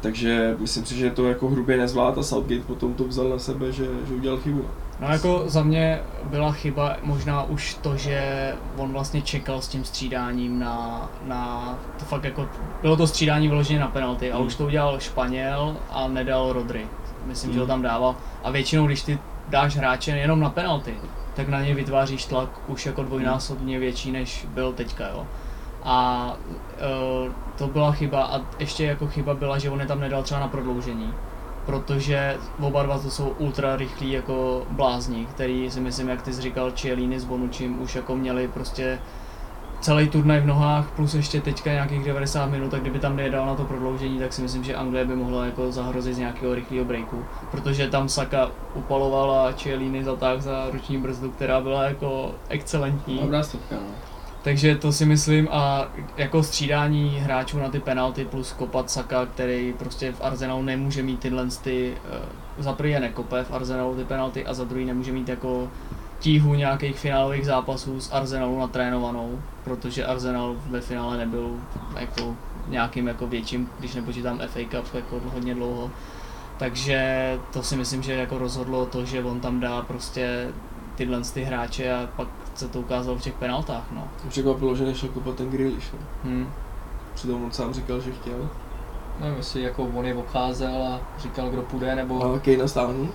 Takže myslím si, že to jako hrubě nezvlád a Southgate potom to vzal na sebe, že, že udělal chybu. No jako za mě byla chyba možná už to, že on vlastně čekal s tím střídáním na, na to fakt jako, bylo to střídání vyloženě na penalty a Hmm. už to udělal Španěl a nedal Rodry. Myslím, že ho Hmm. tam dával a většinou, když ty dáš hráče jenom na penalty, tak na ně vytváříš tlak už jako dvojnásobně větší, než byl teďka, jo. A uh, to byla chyba a ještě jako chyba byla, že on je tam nedal třeba na prodloužení protože oba dva to jsou ultra rychlí jako blázni, který si myslím, jak ty jsi říkal, Chiellini s Bonucim už jako měli prostě celý turnaj v nohách, plus ještě teďka nějakých 90 minut, tak kdyby tam nedal na to prodloužení, tak si myslím, že Anglie by mohla jako zahrozit z nějakého rychlého breaku, protože tam Saka upaloval a Chiellini zatáhl za ruční brzdu, která byla jako excelentní. Dobrá stopka, no. Takže to si myslím a jako střídání hráčů na ty penalty plus kopat Saka, který prostě v Arsenalu nemůže mít tyhle ty, uh, za prvý je nekope v Arsenalu ty penalty a za druhý nemůže mít jako tíhu nějakých finálových zápasů z Arsenalu natrénovanou, protože Arsenal ve finále nebyl jako nějakým jako větším, když nepočítám FA Cup jako hodně dlouho. Takže to si myslím, že jako rozhodlo to, že on tam dá prostě tyhle ty hráče a pak se to ukázalo v těch penaltách, no. Překvapilo, že nešel kopat ten Grealish, no. Hmm. Přitom on sám říkal, že chtěl. Nevím, jestli jako on je obcházel a říkal, kdo půjde, nebo... A Kane stáhnul?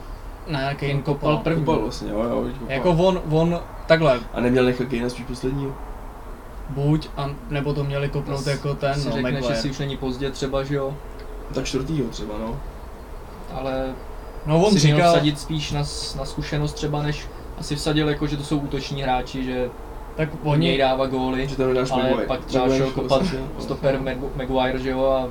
Ne, Kane kopal první. Kopal vlastně, jo, jo, kopal. Jako on, on, takhle, A neměl nechat Kane spíš posledního? buď, a, nebo to měli kopnout Zas jako ten, si no, řekne, že si už není pozdě třeba, že jo, Tak čtvrtýho třeba, no. ale No on si měl říkal, vsadit spíš na, na zkušenost třeba, než asi vsadil jako, že to jsou útoční hráči, že tak od něj oni, dává góly, Že nedáš ale Maguire. pak třeba šel kopat no. stoper Mag- Maguire, že jo, a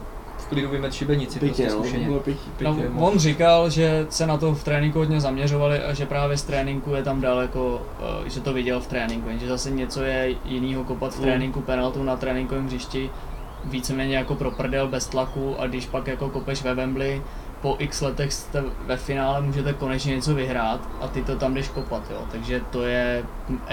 v klidu vymet šibenici, Pěkně, prostě no, to bylo pěkně, no, pěkně. on říkal, že se na to v tréninku hodně zaměřovali a že právě z tréninku je tam dal jako, uh, že to viděl v tréninku, jenže zase něco je jinýho kopat v Mm. tréninku penaltu na tréninkovém hřišti, víceméně jako pro prdel bez tlaku a když pak jako kopeš ve Wembley, po x letech jste ve finále můžete konečně něco vyhrát a ty to tam jdeš kopat, jo. Takže to je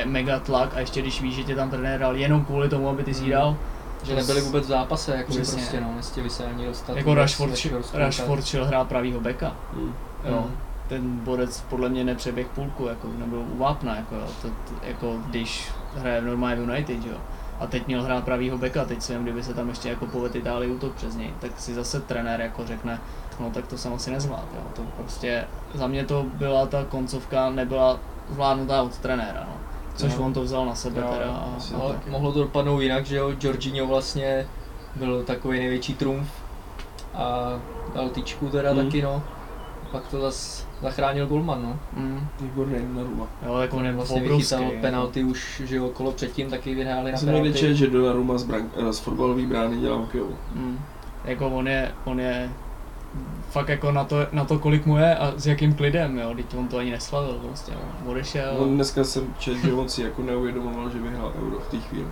mega tlak a ještě když víš, že tě tam trenér dal jenom kvůli tomu, aby ty si dal, Že nebyli vůbec v zápase, jako Přesně. prostě no, nestihli se ani dostat. jako Rashford, Rashford šel hrát pravýho beka, Mm. jo. Mm. Ten bodec podle mě nepřeběh půlku, jako nebyl u vápna, jako, jo. To, to, jako když hraje v normálně United, jo. A teď měl hrát pravýho beka, teď si kdyby se tam ještě jako povedl Itálii útok přes něj, tak si zase trenér jako řekne, no tak to jsem asi nezvlád, jo. To prostě, za mě to byla ta koncovka, nebyla zvládnutá od trenéra, no. Což Jo. on to vzal na sebe Jo, teda. a- Ale mohlo to dopadnout jinak, že jo, Jorginho vlastně byl takový největší trumf a dal tyčku teda Mm. taky no. Pak to zas zachránil golman no. Mm. Výborný Donnarumma. Jo, tak on je Vlastně obrovský. vychytal jako. penalty už, že jo, kolo předtím taky vyhráli na jsem penalty. četl, že Donnarumma z, brank, z fotbalové brány dělal hokejovou. Mm. Jako on je, on je fakt jako na to, na to, kolik mu je a s jakým klidem, jo, teď on to ani neslavil prostě, jo. odešel. On dneska jsem četl, že on si jako neuvědomoval, že vyhrál euro v té chvíli.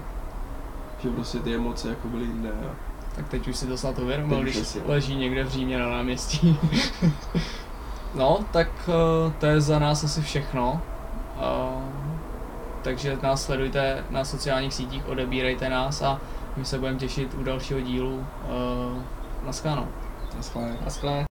Že prostě ty emoce jako byly jiné. A Tak teď už si to snad uvědomil, když asi. leží někde v Římě na náměstí. No, tak eh, to je za nás asi všechno. Uh, takže nás sledujte na sociálních sítích, odebírejte nás a my se budeme těšit u dalšího dílu. Uh, na skáno. naschledanou. Naschle.